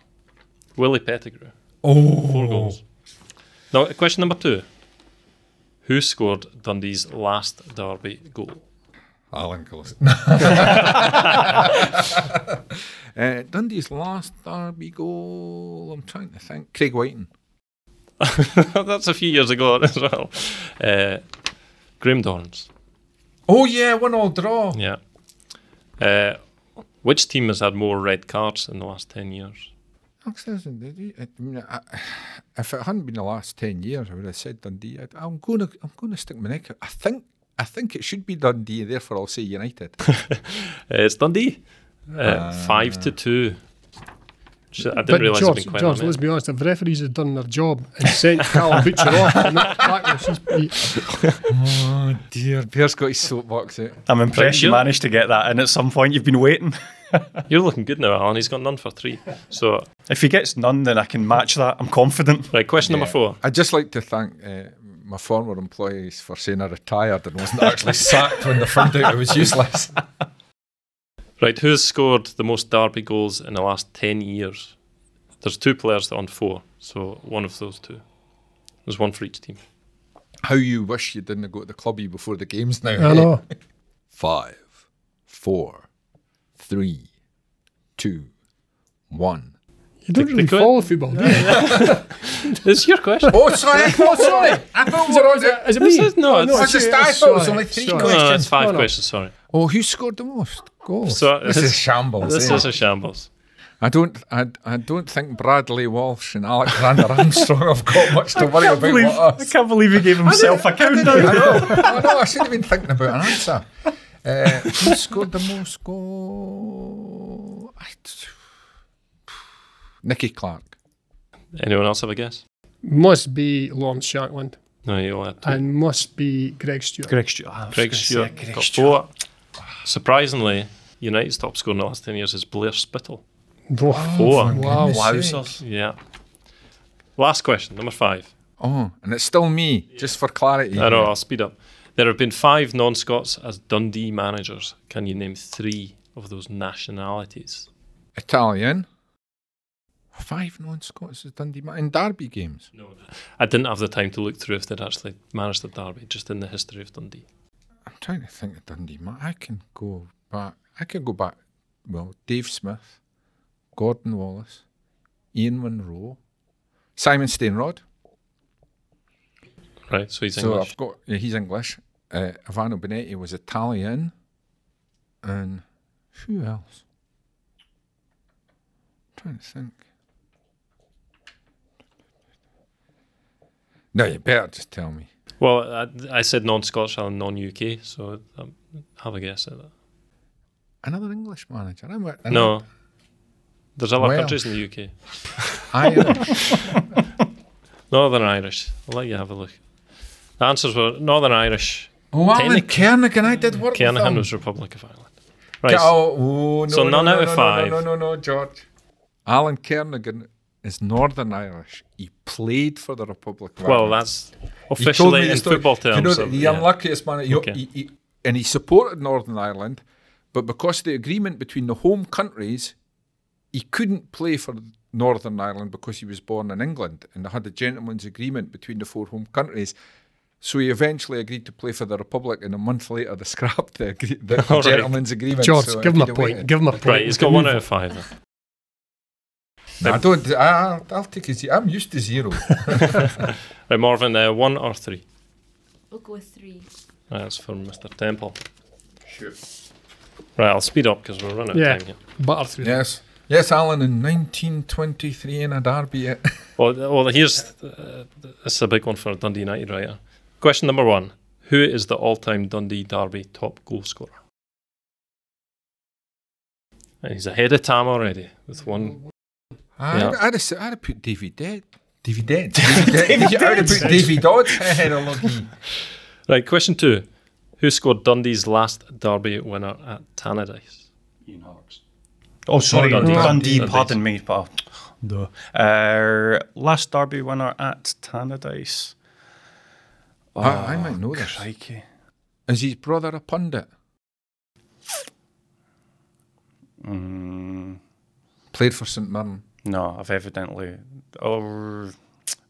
Willie Pettigrew. Oh, Four goals. Now, question number two. Who scored Dundee's last derby goal? Alan Colosine. uh, Dundee's last derby goal. I'm trying to think. Craig Whiting. That's a few years ago as well. Uh, Graham Dorrance. Oh yeah, one all draw. Yeah. Uh, which team has had more red cards in the last 10 years? Actually, listen, did he- I mean, I- if it hadn't been the last ten years, I would have said Dundee. I, I'm going to, I'm going to stick my neck. out. I think, I think it should be Dundee. Therefore, I'll say United. Uh, it's Dundee. Uh, five to two. I didn't But realise George, it'd been quite George let's be honest, if the referees had done their job and sent Callum Butcher off, and that, that was his, oh dear, Bear's got his soapbox out. I'm impressed you you're- managed to get that in at some point. You've been waiting. You're looking good now, Alan. He's got none for three. So, If he gets none, then I can match that. I'm confident. right, question number four. I'd just like to thank uh, my former employees for saying I retired and wasn't actually sacked when they found out I was useless. Right, who has scored the most Derby goals in the last 10 years? There's two players that on four, so one of those two. There's one for each team. How you wish you didn't go to the clubby before the games now. I eh? know. Five, four, three, two, one. You don't The- really the que- follow football, do you? It's your question. Oh, sorry. Oh, sorry. I thought Is it, is it, is it This me? is- no, it's- I just- I Oh, thought it was only three sorry. No, no, questions. that's five No, no. questions, sorry. Oh, who scored the most goals? So this this- is shambles. This eh? is a shambles. I don't. I, I don't think Bradley Walsh and Alexander Armstrong have got much to worry about. with us. can't believe he gave himself a I countdown. know. I know. I should have been thinking about an answer. Uh, who scored the most goal? I, Nicky Clark. Anyone else have a guess? Must be Lawrence Shankland No, you all had two. and must be Greg Stewart. Greg Stewart. Ah, I was Greg Stewart Greg got Stewart. four. Surprisingly, United's top scorer in the last 10 years is Blair Spittal. Oh, Four. Wow. goodness sake. Wowzers. Yeah. Last question, number five. Oh, and it's still me, just for clarity. I know, I'll speed up. There have been five non Scots as Dundee managers. Can you name three of those nationalities? Italian. Five non-Scots as Dundee in Derby games. No. I didn't have the time to look through if they'd actually managed the Derby, just in the history of Dundee. I'm trying to think of Dundee. I can go back. I can go back. Well, Dave Smith, Gordon Wallace, Ian Munro, Simon Stainrod. Right, so he's so English. I've got. Yeah, he's English. Uh, Ivano Bonetti was Italian, and who else? I'm trying to think. No, you better just tell me. Well, I, I said non Scottish and non UK, so um, have a guess at that. Another English manager. I'm, a- No. There's other Welsh. countries in the UK. Irish. Northern Irish. I'll let you have a look. The answers were Northern Irish. Oh, Technic- Kernaghan, I did work with Kernaghan him. was Republic of Ireland. Right. Oh, oh, no, So no, none no, out of five. No, no, no, no, George. Alan Kernaghan is Northern Irish. He played for the Republic of Well, Ireland. that's He told me officially the in story. football terms. You know, so, the yeah. unluckiest man, he, Okay. he, he, and he supported Northern Ireland, but because of the agreement between the home countries, he couldn't play for Northern Ireland because he was born in England, and they had a gentleman's agreement between the four home countries. So he eventually agreed to play for the Republic, and a month later they scrapped the, agree- the All right. gentleman's agreement. George, so give him a point. waited- Give him a point. Right, he's got one out of five. Then. I don't. I, I'll take a zero. I'm used to zero. Right, Marvin, uh, one or three? We'll go with three. That's from Mr. Temple. Sure. Right, I'll speed up because we're running Yeah. out of time here. Butter through. yes, yes, Alan. In 1923 in a derby. eh? Well, well here's uh, this is a big one for a Dundee United writer. Question number one: Who is the all-time Dundee Derby top goal scorer? And he's ahead of Tam already with one. I'd, Yeah. I'd, have, s- I'd have put Davy Dead. Davy Dead. Davy Dead. I'd have put Davy Dodds ahead of Lucky. Right, question two: Who scored Dundee's last Derby winner at Tannadice? Ian Harkes. Oh, sorry, Dundee. Dundee. Dundee. pardon me. But, duh. Uh, last Derby winner at Tannadice. I, I might know this. Crikey. Is his brother a pundit? Mm, Played for St Mirren. No, I've evidently or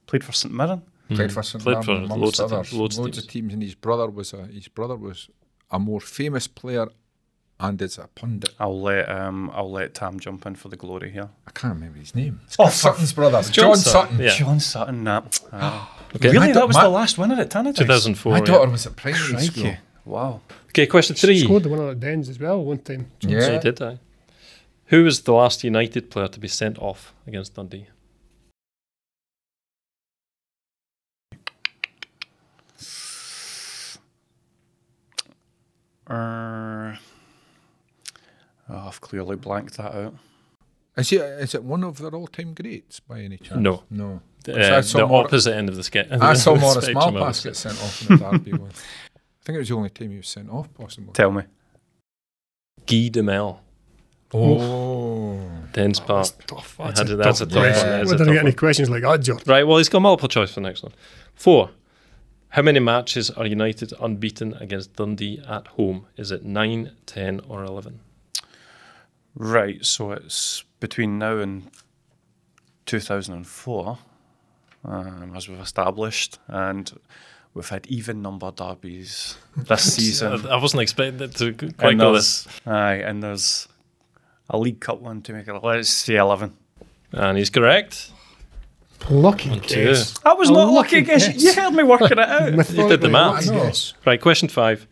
played for St Mirren. Played for St Played Mirren for amongst loads of others. teams, loads of of teams, and his brother was a his brother was a more famous player, and is a pundit. I'll let um I'll let Tam jump in for the glory here. I can't remember his name. Oh, Sutton's brother, John John, Sutton, Sutton. yeah. John Sutton. That. Uh, Okay. Really, My that was my- the last winner at Tannadice. 2004. My yeah. daughter was at primary school. Wow. Okay, question three. Scored the winner at Dens as well one time. So Yeah. he did, aye. Who was the last United player to be sent off against Dundee? Uh, oh, I've clearly blanked that out. Is it is it one of their all time greats by any chance? No. no. Uh, I saw the Mor- opposite end of the sketch. I saw Morris spectrum, Malpas get sent off in the derby one. I think it was the only time he was sent off, possibly. Tell me. Guy Demel, Oh, Dens Park. Tough. That's had a that's tough a tough question. one, that is We a didn't tough get any questions like that, George. Right, well, he's got multiple choice for the next one. Four. How many matches are United unbeaten against Dundee at home? Is it 9, 10, or 11? Right, so it's between now and 2004, um, as we've established, and we've had even number derbies this season. I, I wasn't expecting it to quite and go this. aye, and there's a League Cup one to make it. Let's say 11. And he's correct. Lucky Two. guess. That was A not lucky lucky guess. guess. You heard me working it out. you did the lucky maths. guess. Right, question five.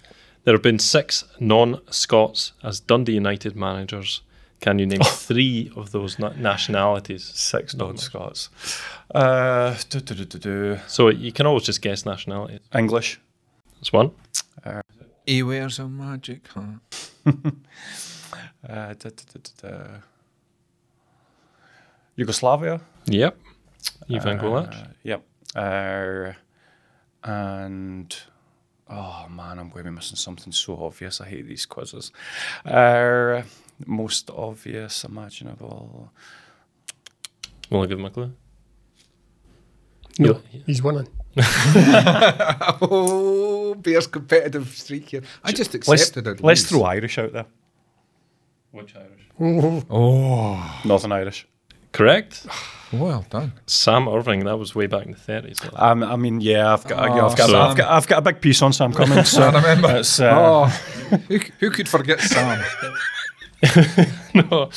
There have been six non-Scots as Dundee United managers. Can you name three of those na- nationalities? Six non-Scots. Uh, do, do, do, do, do. So you can always just guess nationalities. English. That's one. He wears a magic hat. Uh, da, da, da, da, da. Yugoslavia. Yep. Ivan Uh, Golac. Yep. Uh, and oh man, I'm going to be missing something so obvious. I hate these quizzes. Uh, most obvious, imaginable. Will I give him a clue? No, Yeah. he's winning. oh, Bears competitive streak here. I just Let's, accepted it. let's throw Irish out there. Which Irish? Oh, Oh, Northern Irish. Correct. well done. Sam Irving. That was way back in the thirties. Um, I mean, yeah, I've got, Oh, I've, got, Sam. I've, got, I've got a big piece on Sam Cummins. So I remember. It's, uh, oh, who, who could forget Sam? no.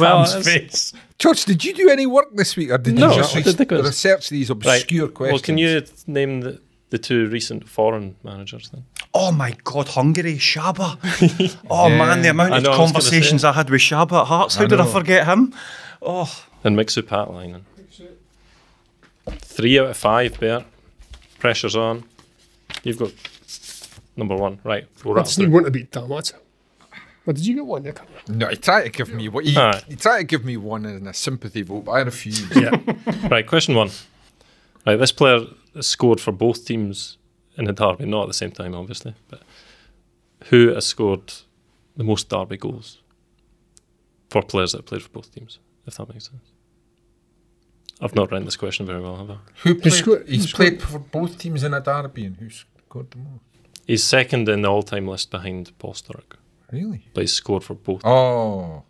Well, Sam's face. George, did you do any work this week, or did No, you just I did the quiz. research these obscure right. questions? Well, can you name the, the two recent foreign managers then? Oh my God, Hungary, Csaba. Oh Yeah. man, the amount I of know, I was conversations say. I had with Csaba at Hearts. How I did I forget him? Oh, And Mixu Paatelainen. Three out of five, Bert. Pressure's on. You've got number one. Right. We'll I rattle just need through. one to beat Dan, that's it. But did you get one, Nick? No, he tried to give me what he, Aye. he tried to give me one in a sympathy vote, but I refused. Yeah. right, question one. Right, this player scored for both teams in the derby, not at the same time, obviously, but who has scored the most derby goals for players that played for both teams, if that makes sense? I've not written this question very well, have I? Who played? scored- he's who played for both teams in a derby, and who scored the most? He's second in the all-time list behind Paul Sturrock, Really? but he's scored for both. Oh,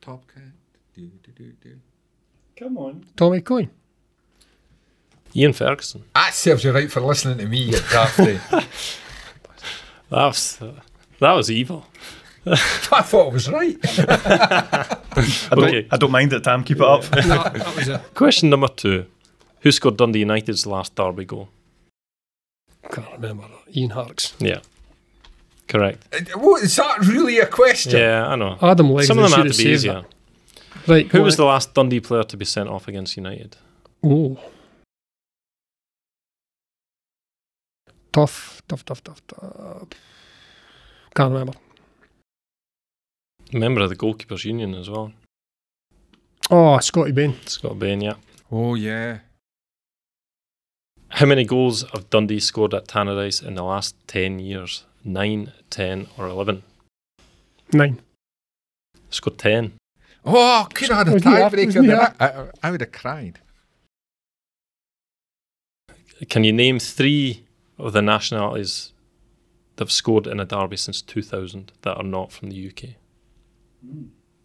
top cat. Do, do, do, do. come on. Tommy Coyne. Ian Ferguson. Ah, that serves you right for listening to me, you dafty. That was, uh, that was evil. I thought I was right. I don't, Okay. I don't mind it, Tam. Keep it up. no, that was a. Question number two. Who scored Dundee United's last derby goal? Can't remember. Ian Harkes. Yeah. Correct. Uh, What, is that really a question? Yeah, I know. Adam Legg. Some of them should had to be easier. that. Right. Who go was the last Dundee player to be sent off against United? Oh. Tough, tough, tough, tough, tough. Can't remember. Member of the Goalkeepers Union as well. Oh, Scotty Bain. Scotty Bain, yeah. Oh, yeah. How many goals have Dundee scored at Tannadice in the last 10 years? 9, 10, or 11? Nine. Scored 10. Oh, could have had a Was he up? Was tiebreaker. there. I, I, I would have cried. Can you name three of the nationalities that have scored in a derby since 2000 that are not from the UK?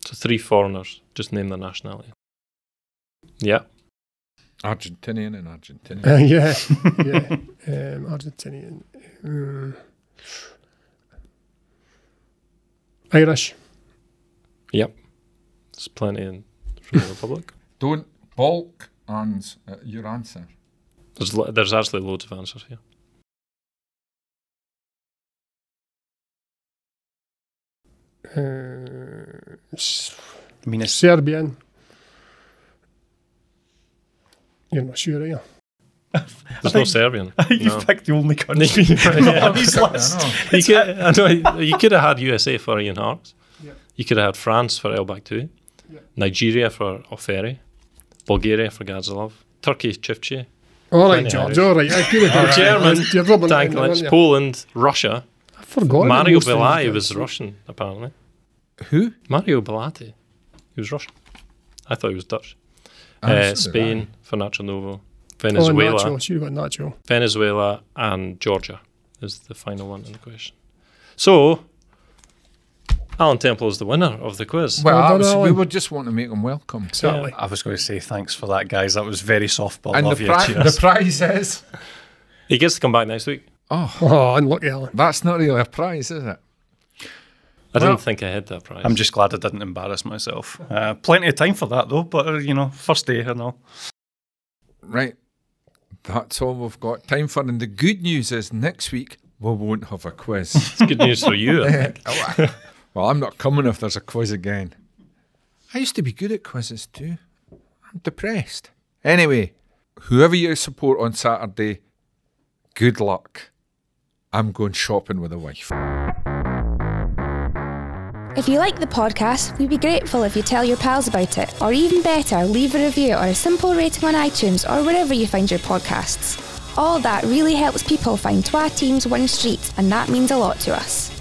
So three foreigners. Just name their nationality. Yeah. Argentinian and Argentinian. Uh, yeah, yeah. Um, Argentinian. Um, Irish. Yep. There's plenty in, from the Republic. Don't balk on uh, your answer. There's, lo- there's actually loads of answers here. Uh, S- I mean, it's Serbian. You're not sure, are you? There's no Serbian. you No. picked the only country Yeah. on his list. you, could, I know, you could have had USA for Ian Harkes. You could have had France for El Bakhtaoui. Nigeria for Oferi. Bulgaria for Gazilov. Turkey Çiftçi. All right, George. All right. I could have German, You're rubbing it in, Danklich, aren't you? Poland, Russia. I forgot. Mario most of these Belay guys. was Russian, apparently. Who? Mario Belati. He was Russian. I thought he was Dutch. Ah, Uh, Spain for Nacho Novo. Oh, Venezuela. Nacho. Should have got Nacho. Venezuela and Georgia is the final one in the question. So, Alan Temple is the winner of the quiz. Well, Well done, was- we Alan. were just wanting to make him welcome. Certainly. I was going to say thanks for that, guys. That was very softball. And Love the, you. pri- Cheers. the prize is. he gets to come back next week. Oh, Oh, unlucky, Alan. that's not really a prize, is it? I Well- didn't think I had that prize. I'm just glad I didn't embarrass myself. Uh, plenty of time for that though, but uh, you know, first day and all. Right. That's all we've got time for. And the good news is next week we won't have a quiz. it's good news for you. Oh, well, I'm not coming if there's a quiz again. I used to be good at quizzes too. I'm depressed. Anyway, whoever you support on Saturday, good luck. I'm going shopping with a wife. If you like the podcast, we'd be grateful if you tell your pals about it, or even better, leave a review or a simple rating on iTunes or wherever you find your podcasts. All that really helps people find Twa Teams One Street, and that means a lot to us.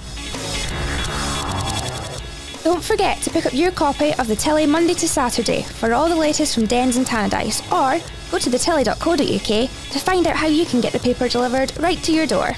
Don't forget to pick up your copy of the Telly Monday to Saturday for all the latest from Dens and Tannadice, or go to thetelly.co.uk to find out how you can get the paper delivered right to your door.